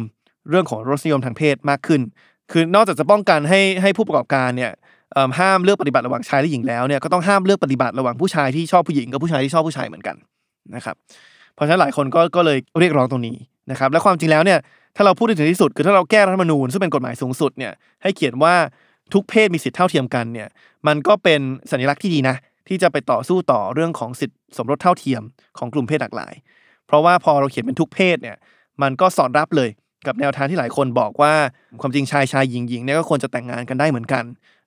[SPEAKER 2] เรื่องของรสนิยมทางเพศมากขึ้น คือนอกจากจะป้องกันให้ให้ผู้ประกอบการเนี่ยห้ามเลือกปฏิบัติระหว่างชายและหญิงแล้วเนี่ยก็ต้องห้ามเลือกปฏิบัติระหว่างผู้ชายที่ชอบผู้หญิงกับผู้ชายที่ชอบผู้ชายเหมือนกันนะครับ เพราะฉะนั้นหลายคนก็ก็เลยเรียกร้องตรงนี้ นะครับและความจริงแล้วเนี่ยถ้าเราพูดถึงที่สุดคือถ้าเราแก้รัฐธรรมนูญซึ่งเป็นกฎหมายสูงสุดเนี่ยให้เขียนว่าทุกเพศมีสิทธิเท่าเทียมกันเนี่ยมันก็เป็นสัญลักษณ์ที่ดีนะ ที่จะไปต่อสู้ต่อเรื่องของสิทธิสมรสเท่าเทียมของกลุ่มเพศหลากหลาย เพราะว่าพอเราเขียนเป็นทุกเพศเนี่ยมันก็สอดรับเลยกับแนวทางที่หลายคนบอกว่าความจริงชายชายหญิงหญิงเนี่ยก็ควรจะแต่งงานกันได้เหมือนกัน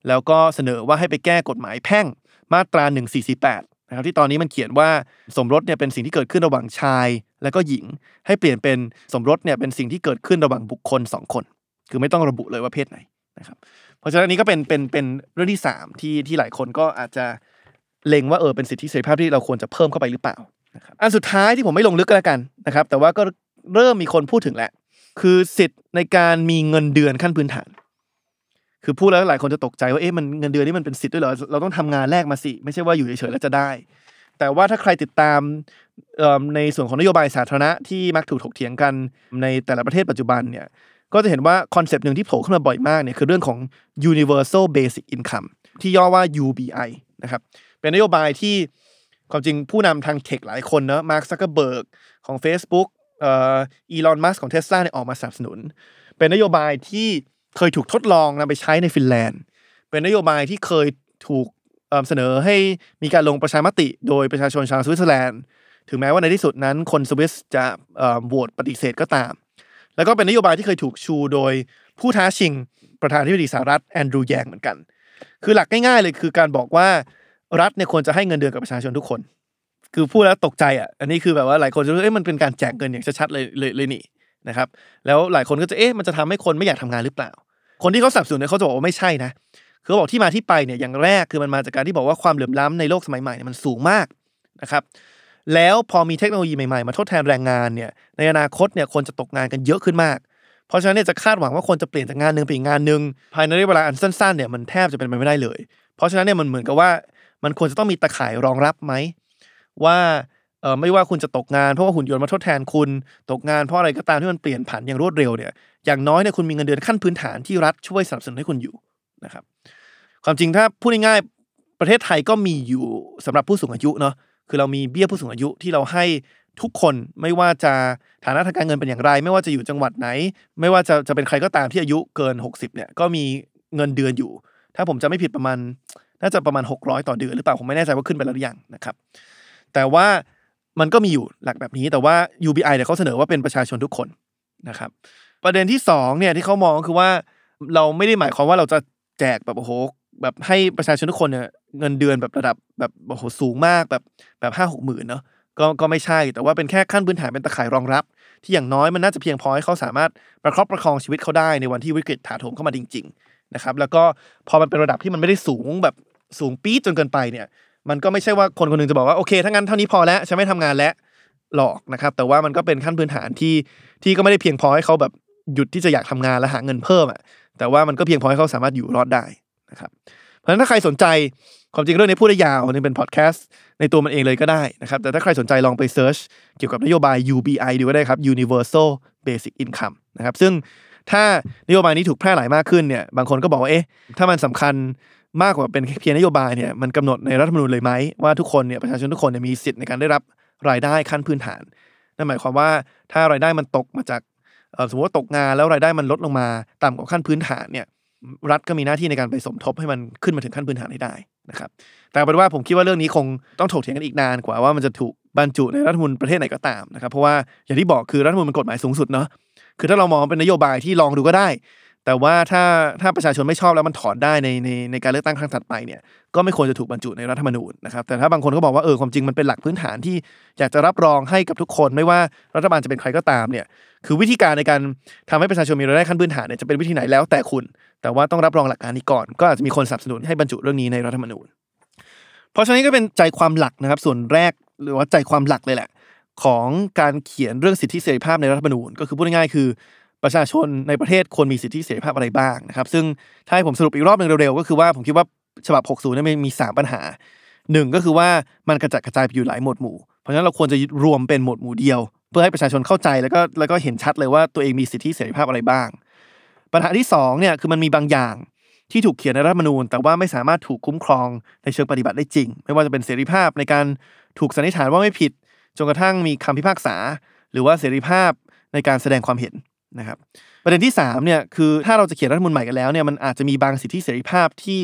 [SPEAKER 2] แล้วก็เสนอว่าให้ไปแก้กฎหมายแพ่งมาตรา 148 นะครับที่ตอนนี้มันเขียนว่าสมรสเนี่ยเป็นสิ่งที่เกิดขึ้นระหว่างชาย และก็หญิง ให้เปลี่ยนเป็นสมรสเนี่ยเป็นสิ่งที่เกิดขึ้นระหว่างบุคคลสองคน คือไม่ต้องระบุเลยว่าเพศไหนนะครับเพราะฉะนั้นนี้ก็เป็นเป็นเป็นเรื่องที่สามที่ที่หลายคนก็อาจจะเล็งว่าเออเป็นสิทธิเสรีภาพที่เราควรจะเพิ่มเข้าไปหรือเปล่านะครับอันสุดท้ายที่ผมไม่ลงลึกก็แล้วกันนะครับแต่ว่าก็เริ่มมีคนพูดถึงแล้วคือสิทธิ์ในการมีเงินเดือนขั้นพื้นฐาน คือพูดแล้วหลายคนจะตกใจว่าเอ๊ะมันเงินเดือนนี่มันเป็นสิทธิ์ด้วยเหรอเราต้องทำงานแลกมาสิ ไม่ใช่ว่าอยู่เฉยๆแล้วจะได้ แต่ว่าถ้าใครติดตามเอิ่มในส่วนของนโยบายสาธารณะที่มักถูกถกเถียงกันในแต่ละประเทศปัจจุบันเนี่ยก็จะเห็นว่าคอนเซปต์หนึ่งที่โผล่ขึ้นมาบ่อยมากเนี่ยคือเรื่องของ universal basic income ที่ย่อว่า UBI นะครับเป็นนโยบายที่ความจริงผู้นำทาง tech หลายคนเนอะมาร์คซักเกอร์เบิร์กของ Facebook เอ่ออีลอนมัสของเทสลาเนี่ยออกมาสนับสนุน เป็นนโยบายที่ เคยถูกทดลองนำไปใช้ในฟินแลนด์ เป็นนโยบายที่เคยถูกเสนอให้มีการลงประชามติ โดยประชาชนชาวสวิตเซอร์แลนด์ ถึงแม้ว่าในที่สุดนั้นคนสวิสจะโหวตปฏิเสธก็ตาม แล้วก็เป็นนโยบายที่เคยถูกชูโดยผู้ท้าชิงประธานาธิบดีสหรัฐแอนดรูแยงเหมือนกัน คือหลักง่ายๆเลยคือการบอกว่ารัฐเนี่ยควรจะให้เงินเดือนกับประชาชนทุกคน คือพูดแล้วตกใจอะ อันนี้คือแบบว่าหลายคนจะรู้เอ๊ะมันเป็นการแจกเงินอย่างชัดๆเลยเลยเลยนี่ นะครับแล้วหลายคนก็จะเอ๊ะมันจะทำให้คนไม่อยากทำงานหรือเปล่า คนที่เขาสับสนุนเนี่ยเขาจะบอกว่าไม่ใช่นะคือเขาบอกที่มาที่ไปเนี่ยอย่างแรกคือมันมาจากการที่บอกว่าความเหลื่อมล้ำในโลกสมัยใหม่เนี่ยมันสูงมากนะครับแล้วพอมีเทคโนโลยีใหม่ๆ มาทดแทนแรงงานเนี่ยในอนาคตเนี่ยคนจะตกงานกันเยอะขึ้นมาก เพราะฉะนั้นเนี่ยจะคาดหวังว่าคนจะเปลี่ยนจากงานหนึ่งไปอีกงานหนึ่งภายในระยะเวลาอันสั้นๆเนี่ยมันแทบจะเป็นไปไม่ได้เลย เพราะฉะนั้นเนี่ยมันเหมือนกับว่ามันควรจะต้องมีตะข่ายรองรับไหมว่า เออไม่ว่าคุณจะตกงานเพราะว่าหุ่นยนต์มาทดแทนคุณตกงานเพราะอะไรก็ตามที่มันเปลี่ยนผันอย่างรวดเร็วเนี่ยอย่างน้อยเนี่ยคุณมีเงินเดือนขั้นพื้นฐานที่รัฐช่วยสนับสนุนให้คุณอยู่นะครับความจริงถ้าพูดง่ายๆประเทศไทยก็มีอยู่สำหรับผู้สูงอายุเนาะคือเรามีเบี้ยผู้สูงอายุที่เราให้ทุกคนไม่ว่าจะฐานะทางการเงินเป็นอย่างไร ไม่ว่าจะอยู่จังหวัดไหน ไม่ว่าจะจะเป็นใครก็ตามที่อายุเกิน 60เนี่ยก็มีเงินเดือนอยู่ ถ้าผมจะไม่ผิดประมาณน่าจะประมาณ 600 ต่อเดือนหรือเปล่าผมไม่แน่ใจว่าขึ้นไปแล้วหรือยังนะครับแต่ว่า มันก็มีอยู่หลักแบบนี้แต่ว่า UBI เนี่ยเขาเสนอว่าเป็นประชาชนทุกคนนะครับ ประเด็นที่สองเนี่ยที่เขามองก็คือว่าเราไม่ได้หมายความว่าเราจะแจกแบบโอ้โหแบบให้ประชาชนทุกคนเนี่ยเงินเดือนแบบระดับแบบโอ้โหสูงมากแบบแบบห้าหกหมื่นเนาะก็ก็ไม่ใช่แต่ว่าเป็นแค่ขั้นพื้นฐานเป็นตะข่ายรองรับ ที่อย่างน้อยมันน่าจะเพียงพอให้เขาสามารถประคับประคองชีวิตเขาได้ในวันที่วิกฤตถาโถมเข้ามาจริง ๆ นะครับ แล้วก็พอมันเป็นระดับที่มันไม่ได้สูงแบบสูงปี๊ดจนเกินไปเนี่ย มันก็ไม่ใช่ว่าคนคนหนึงจะบอกว่าโอเคถ้างั้นเท่านี้พอแล้วฉันไม่ทำงานแล้วหลอกนะครับ แต่ว่ามันก็เป็นขั้นพื้นฐานที่ที่ก็ไม่ได้เพียงพอให้เขาแบบหยุดที่จะอยากทำงานและหาเงินเพิ่มอะแต่ว่ามันก็เพียงพอให้เขาสามารถอยู่รอดได้นะครับ เพราะฉะนั้นถ้าใครสนใจความจริงเรื่องนี้พูดได้ยาวนี่เป็นพอดแคสต์ในตัวมันเองเลยก็ได้นะครับ แต่ถ้าใครสนใจลองไป search เกี่ยวกับนโยบาย UBI ดูก็ได้ครับ Universal Basic Income นะครับซึ่งถ้านโยบายนี้ถูกแพร่หลายมากขึ้นเนี่ยบางคนก็บอกว่าเอ๊ะถ้ามันสำคัญ มากกว่าเป็นเพียงนโยบายเนี่ยมันกำหนดในรัฐธรรมนูญเลยไหมว่าทุกคนเนี่ยประชาชนทุกคนเนี่ยมีสิทธิ์ในการได้รับรายได้ขั้นพื้นฐานนั่นหมายความว่าถ้ารายได้มันตกมาจากสมมติว่าตกงานแล้วรายได้มันลดลงมาต่ำกว่าขั้นพื้นฐานเนี่ยรัฐก็มีหน้าที่ในการไปสมทบให้มันขึ้นมาถึงขั้นพื้นฐานให้ได้นะครับแต่เป็นว่าผมคิดว่าเรื่องนี้คงต้องถกเถียงกันอีกนานกว่าว่ามันจะถูกบรรจุในรัฐธรรมนูญประเทศไหนก็ตามนะครับเพราะว่าอย่างที่บอกคือรัฐธรรมนูญเป็นกฎหมายสูงสุดเนาะคือถ้าเรามองเป็นนโยบายที่ลองดูก็ได้ แต่ว่าถ้าถ้าประชาชนไม่ชอบแล้วมันถอนได้ในในในการเลือกตั้งครั้งถัดไปเนี่ยก็ไม่ควรจะถูกบรรจุในรัฐธรรมนูญนะครับแต่ถ้าบางคนก็บอกว่าเออความจริงมันเป็นหลักพื้นฐานที่อยากจะรับรองให้กับทุกคนไม่ว่ารัฐบาลจะเป็นใครก็ตามเนี่ยคือวิธีการในการทำให้ประชาชนมีรายได้ขั้นพื้นฐานเนี่ยจะเป็นวิธีไหนแล้วแต่คุณ แต่ว่าต้องรับรองหลักการนี้ก่อน ก็อาจจะมีคนสนับสนุนให้บรรจุเรื่องนี้ในรัฐธรรมนูญ เพราะฉะนั้นก็เป็นใจความหลักนะครับ ส่วนแรกหรือว่าใจความหลักเลยแหละ ของการเขียนเรื่องสิทธิเสรีภาพในรัฐธรรมนูญ ก็คือพูดง่ายๆคือ ประชาชนในประเทศควรมีสิทธิเสรีภาพอะไรบ้างนะครับ ซึ่งถ้าให้ผมสรุปอีกรอบหนึ่งเร็วๆ ก็คือว่าผมคิดว่าฉบับ 60นี่มันมี3 ปัญหาหนึ่งก็คือว่ามันกระจัดกระจายไปอยู่หลายหมวดหมู่ เพราะฉะนั้นเราควรจะรวมเป็นหมวดหมู่เดียว เพื่อให้ประชาชนเข้าใจแล้วก็แล้วก็เห็นชัดเลยว่าตัวเองมีสิทธิเสรีภาพอะไรบ้าง ปัญหาที่สองเนี่ยคือมันมีบางอย่างที่ถูกเขียนในรัฐธรรมนูญ แต่ว่าไม่สามารถถูกคุ้มครองในเชิงปฏิบัติได้จริง ไม่ว่าจะเป็นเสรีภาพในการถูกสันนิษฐานว่าไม่ผิดจนกระทั่งมีคำพิพากษา หรือว่าเสรีภาพในการแสดงความเห็น นะครับประเด็นที่3เนี่ยคือถ้าเราจะเขียนรัฐมนูญใหม่กันแล้วเนี่ยมันอาจจะมีบางสิทธิเสรีภาพที่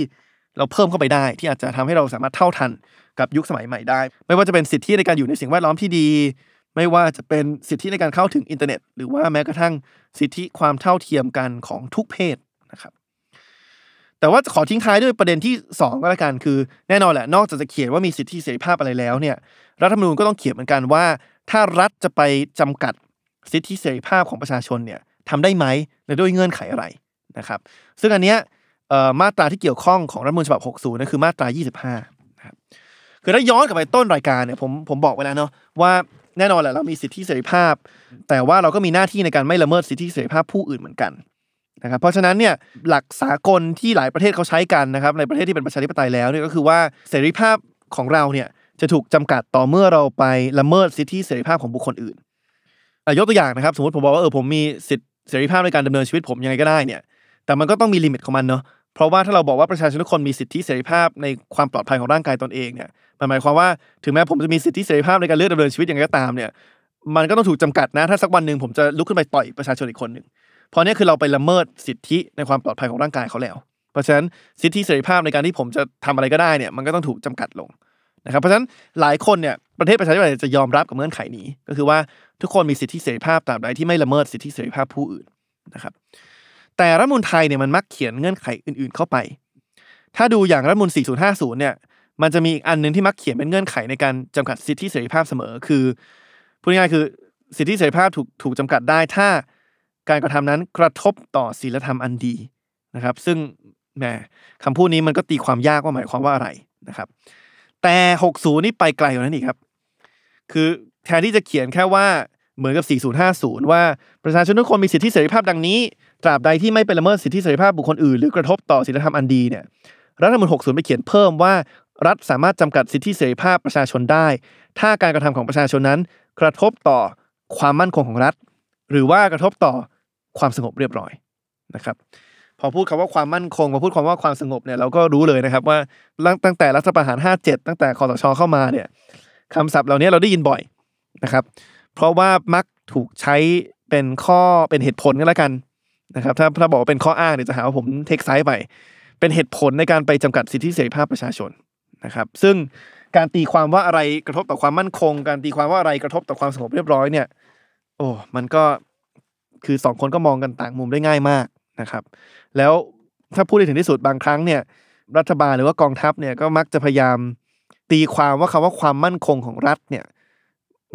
[SPEAKER 2] เราเพิ่มเข้าไปได้ ที่อาจจะทำให้เราสามารถเท่าทันกับยุคสมัยใหม่ได้ ไม่ว่าจะเป็นสิทธิในการอยู่ในสิ่งแวดล้อมที่ดี ไม่ว่าจะเป็นสิทธิในการเข้าถึงอินเทอร์เน็ต หรือว่าแม้กระทั่งสิทธิความเท่าเทียมกันของทุกเพศนะครับแต่ว่าขอทิ้งท้ายด้วยประเด็นที่ 2 ก็แล้วกันคือ แน่นอนแหละนอกจากจะเขียนว่ามีสิทธิเสรีภาพอะไรแล้วเนี่ยรัฐธรรมนูญก็ต้องเขียนเหมือนกันว่า ถ้ารัฐจะไปจำกัด สิทธิเสรีภาพของประชาชนเนี่ยทำได้ไหมและด้วยเงื่อนไขอะไรนะครับซึ่งอันเนี้ยมาตราที่เกี่ยวข้องของรัฐธรรมนูญฉบับ 60นั่นคือมาตรา 25นะครับคือถ้าย้อนกลับไปต้นรายการเนี่ยผมผมบอกไว้แล้วเนาะว่าแน่นอนแหละเรามีสิทธิเสรีภาพ แต่ว่าเราก็มีหน้าที่ในการไม่ละเมิดสิทธิเสรีภาพผู้อื่นเหมือนกันนะครับเพราะฉะนั้นเนี่ยหลักสากลที่หลายประเทศเขาใช้กันนะครับในประเทศที่เป็นประชาธิปไตยแล้วเนี่ยก็คือว่าเสรีภาพของเราเนี่ยจะถูกจำกัดต่อเมื่อเราไปละเมิดสิทธิเสรีภาพของบุคคลอื่น ยกตัวอย่างนะครับ สมมติผมบอกว่าเออผมมีสิทธิเสรีภาพในการดำเนินชีวิตผมยังไงก็ได้เนี่ยแต่มันก็ต้องมีลิมิตของมันเนาะเพราะว่าถ้าเราบอกว่าประชาชนทุกคนมีสิทธิเสรีภาพในความปลอดภัยของร่างกายตนเองเนี่ยมันหมายความว่าถึงแม้ผมจะมีสิทธิเสรีภาพในการเลือกดำเนินชีวิตยังไงก็ตามเนี่ยมันก็ต้องถูกจำกัดนะถ้าสักวันหนึ่งผมจะลุกขึ้นไปต่อยประชาชนอีกคนหนึ่งเพราะเนี่ยคือเราไปละเมิดสิทธิในความปลอดภัยของร่างกายเขาแล้ว เพราะฉะนั้นสิทธิเสรีภาพในการที่ผมจะทำอะไรก็ได้เนี่ยมันก็ต้องถูกจำกัดลง นะครับเพราะฉะนั้นหลายคนเนี่ยประเทศประชาธิปไตยจะยอมรับกับเงื่อนไขนี้ ก็คือว่าทุกคนมีสิทธิเสรีภาพตราบใดที่ไม่ละเมิดสิทธิเสรีภาพผู้อื่นนะครับแต่รัฐมนูลไทยเนี่ยมันมักเขียนเงื่อนไขอื่นๆเข้าไป ถ้าดูอย่างรัฐธรรมนูล4050 เนี่ย มันจะมีอีกอันหนึ่งที่มักเขียนเป็นเงื่อนไขในการจำกัดสิทธิเสรีภาพเสมอ คือพูดง่ายๆคือสิทธิเสรีภาพถูกถูกจำกัดได้ถ้าการกระทำนั้นกระทบต่อศีลธรรมอันดีนะครับ ซึ่งแหมคำพูดนี้มันก็ตีความยากว่าหมายความว่าอะไรนะครับ แต่ 60 นี่ไปไกลกว่านั้นอีกครับ คือแทนที่จะเขียนแค่ว่าเหมือนกับ 4050 ว่าประชาชนทุกคนมีสิทธิเสรีภาพดังนี้ ตราบใดที่ไม่ไปละเมิดสิทธิเสรีภาพบุคคลอื่นหรือกระทบต่อศีลธรรมอันดีเนี่ยรัฐธรรมนูญ60 ไปเขียนเพิ่มว่า รัฐสามารถจำกัดสิทธิเสรีภาพประชาชนได้ ถ้าการกระทำของประชาชนนั้น กระทบต่อความมั่นคงของรัฐ หรือว่ากระทบต่อความสงบเรียบร้อยนะครับ พอพูดคำว่าความมั่นคงพอพูดคำว่าความสงบเนี่ยเราก็รู้เลยนะครับว่าตั้งแต่รัฐประหาร 57 ตั้งแต่คอสชเข้ามาเนี่ยคำศัพท์เหล่านี้เราได้ยินบ่อยนะครับ เพราะว่ามักถูกใช้เป็นข้อเป็นเหตุผลก็แล้วกันนะครับ ถ้าถ้าบอกเป็นข้ออ้างเดี๋ยวจะหาว่าผมเทคไซส์ไป เป็นเหตุผลในการไปจำกัดสิทธิเสรีภาพประชาชนนะครับ ซึ่งการตีความว่าอะไรกระทบต่อความมั่นคง การตีความว่าอะไรกระทบต่อความสงบเรียบร้อยเนี่ย โอ้มันก็คือสองคนก็มองกันต่างมุมได้ง่ายมาก นะครับ แล้วถ้าพูดถึงที่สุดบางครั้งเนี่ย รัฐบาลหรือว่ากองทัพเนี่ยก็มักจะพยายามตีความว่าคำว่าความมั่นคงของรัฐเนี่ย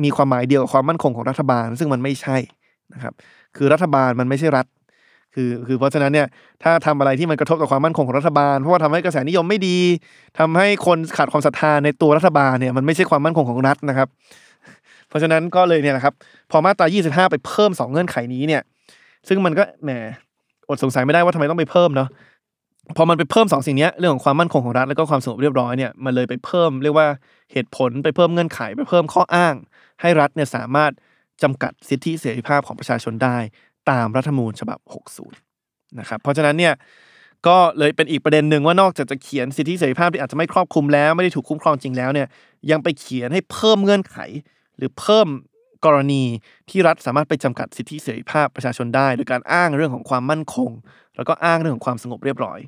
[SPEAKER 2] มีความหมายเดียวกับความมั่นคงของรัฐบาล ซึ่งมันไม่ใช่นะครับ คือรัฐบาลมันไม่ใช่รัฐ คือคือเพราะฉะนั้นเนี่ยถ้าทำอะไรที่มันกระทบต่อความมั่นคงของรัฐบาล เพราะว่าทำให้กระแสนิยมไม่ดีทำให้คนขาดความศรัทธาในตัวรัฐบาลเนี่ยมันไม่ใช่ความมั่นคงของรัฐนะครับ เพราะฉะนั้นก็เลยเนี่ยนะครับ พอมาตรา 25 ไปเพิ่ม 2 เงื่อนไขนี้เนี่ย ซึ่งมันก็แหม อดสงสัยไม่ได้ว่าทำไมต้องไปเพิ่มเนาะพอมันไปเพิ่มสองสิ่งเนี้ยเรื่องของความมั่นคงของรัฐแล้วก็ความสงบเรียบร้อยเนี่ยมันเลยไปเพิ่มเรียกว่าเหตุผลไปเพิ่มเงื่อนไขไปเพิ่มข้ออ้าง ให้รัฐเนี่ยสามารถจำกัดสิทธิเสรีภาพของประชาชนได้ ตามรัฐธรรมนูญฉบับ 60 นะครับเพราะฉะนั้นเนี่ยก็เลยเป็นอีกประเด็นหนึ่งว่านอกจากจะเขียนสิทธิเสรีภาพที่อาจจะไม่ครอบคลุมแล้วไม่ได้ถูกคุ้มครองจริงแล้วเนี่ยยังไปเขียนให้เพิ่มเงื่อนไข หรือเพิ่ม กรณีที่รัฐสามารถไปจำกัดสิทธิเสรีภาพประชาชนได้โดยการอ้างเรื่องของความมั่นคง แล้วก็อ้างเรื่องของความสงบเรียบร้อย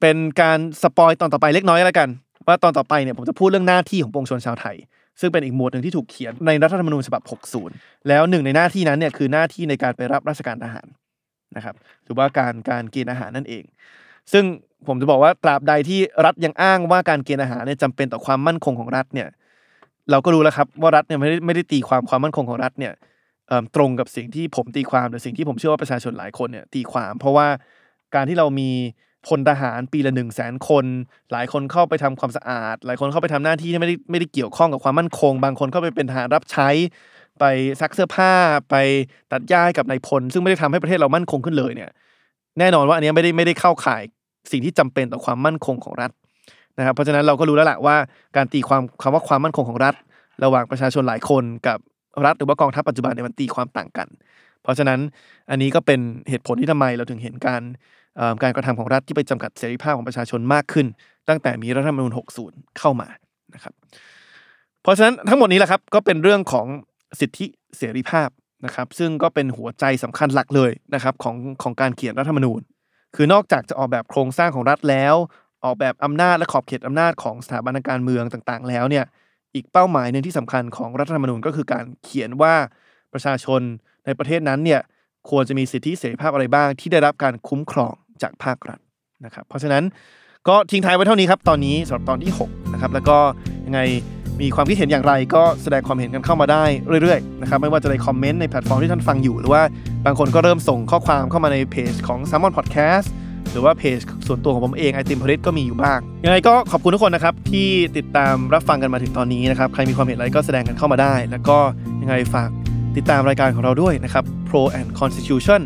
[SPEAKER 2] เป็นการสปอยตอนต่อไปเล็กน้อยแล้วกัน ว่าตอนต่อไปเนี่ยผมจะพูดเรื่องหน้าที่ของปวงชนชาวไทย ซึ่งเป็นอีกหมวดหนึ่งที่ถูกเขียนในรัฐธรรมนูญฉบับ 60 แล้วหนึ่งในหน้าที่นั้นเนี่ยคือหน้าที่ในการไปรับราชการทหารนะครับหรือว่าการการเกณฑ์อาหารนั่นเอง ซึ่งผมจะบอกว่าตราบใดที่รัฐยังอ้างว่าการเกณฑ์อาหารเนี่ยจำเป็นต่อความมั่นคงของรัฐเนี่ย เราก็รู้แล้วครับว่ารัฐเนี่ยไม่ได้ไม่ได้ตีความความมั่นคงของรัฐเนี่ยตรงกับสิ่งที่ผมตีความหรือสิ่งที่ผมเชื่อว่าประชาชนหลายคนเนี่ยตีความ เพราะว่าการที่เรามีพลทหารปีละหนึ่งแสนคน หลายคนเข้าไปทำความสะอาด หลายคนเข้าไปทำหน้าที่ที่ไม่ได้ไม่ได้เกี่ยวข้องกับความมั่นคง บางคนเข้าไปเป็นทหารรับใช้ ไปซักเสื้อผ้า ไปตัดหญ้าให้กับนายพล ซึ่งไม่ได้ทำให้ประเทศเรามั่นคงขึ้นเลยเนี่ย แน่นอนว่าอันนี้ไม่ได้ไม่ได้เข้าข่ายสิ่งที่จำเป็นต่อความมั่นคงของรัฐ นะครับเพราะฉะนั้นเราก็รู้แล้วแหละว่าการตีความคำว่าความมั่นคงของรัฐ ระหว่างประชาชนหลายคนกับรัฐหรือว่ากองทัพปัจจุบันเนี่ยมันตีความต่างกัน เพราะฉะนั้นอันนี้ก็เป็นเหตุผลที่ทำไมเราถึงเห็นการการกระทำของรัฐที่ไปจำกัดเสรีภาพของประชาชนมากขึ้น ตั้งแต่มีรัฐธรรมนูญ 60 เข้ามานะครับเพราะฉะนั้นทั้งหมดนี้แหละครับก็เป็นเรื่องของสิทธิเสรีภาพนะครับซึ่งก็เป็นหัวใจสำคัญหลักเลยนะครับของของการเขียนรัฐธรรมนูญ คือนอกจากจะออกแบบโครงสร้างของรัฐแล้ว ออกแบบอำนาจและขอบเขตอำนาจของสถาบันการเมืองต่างๆ แล้วเนี่ยอีกเป้าหมายหนึ่งที่สำคัญของรัฐธรรมนูญก็คือการเขียนว่าประชาชนในประเทศนั้นเนี่ยควรจะมีสิทธิเสรีภาพอะไรบ้าง ที่ได้รับการคุ้มครองจากภาครัฐนะครับเพราะฉะนั้นก็ทิ้งท้ายไว้เท่านี้ครับตอนนี้สำหรับตอนที่6นะครับแล้วก็ยังไงมีความคิดเห็นอย่างไรก็แสดงความเห็นกันเข้ามาได้เรื่อยๆนะครับไม่ว่าจะในคอมเมนต์ในแพลตฟอร์มที่ท่านฟังอยู่ หรือว่าบางคนก็เริ่มส่งข้อความเข้ามาในเพจของ s ซ m m o n Podcast หรือว่าเพจส่วนตัวของผมเองไอติมพริตก็มีอยู่บ้างยังไงก็ขอบคุณทุกคนนะครับที่ติดตามรับฟังกันมาถึงตอนนี้นะครับใครมีความเห็นอะไรก็แสดงกันเข้ามาได้ แล้วก็ยังไงฝากติดตามรายการของเราด้วยนะครับ Pro and Constitution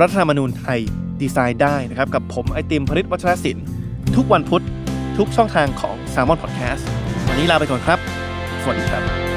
[SPEAKER 2] รัฐธรรมนูญไทยดีไซน์ได้นะครับ กับผมไอติมพริตวัชรศิลป์ทุกวันพุธทุกช่องทางของ s ซ m m o n Podcast วันนี้ลาไปก่อนครับ สวัสดีครับ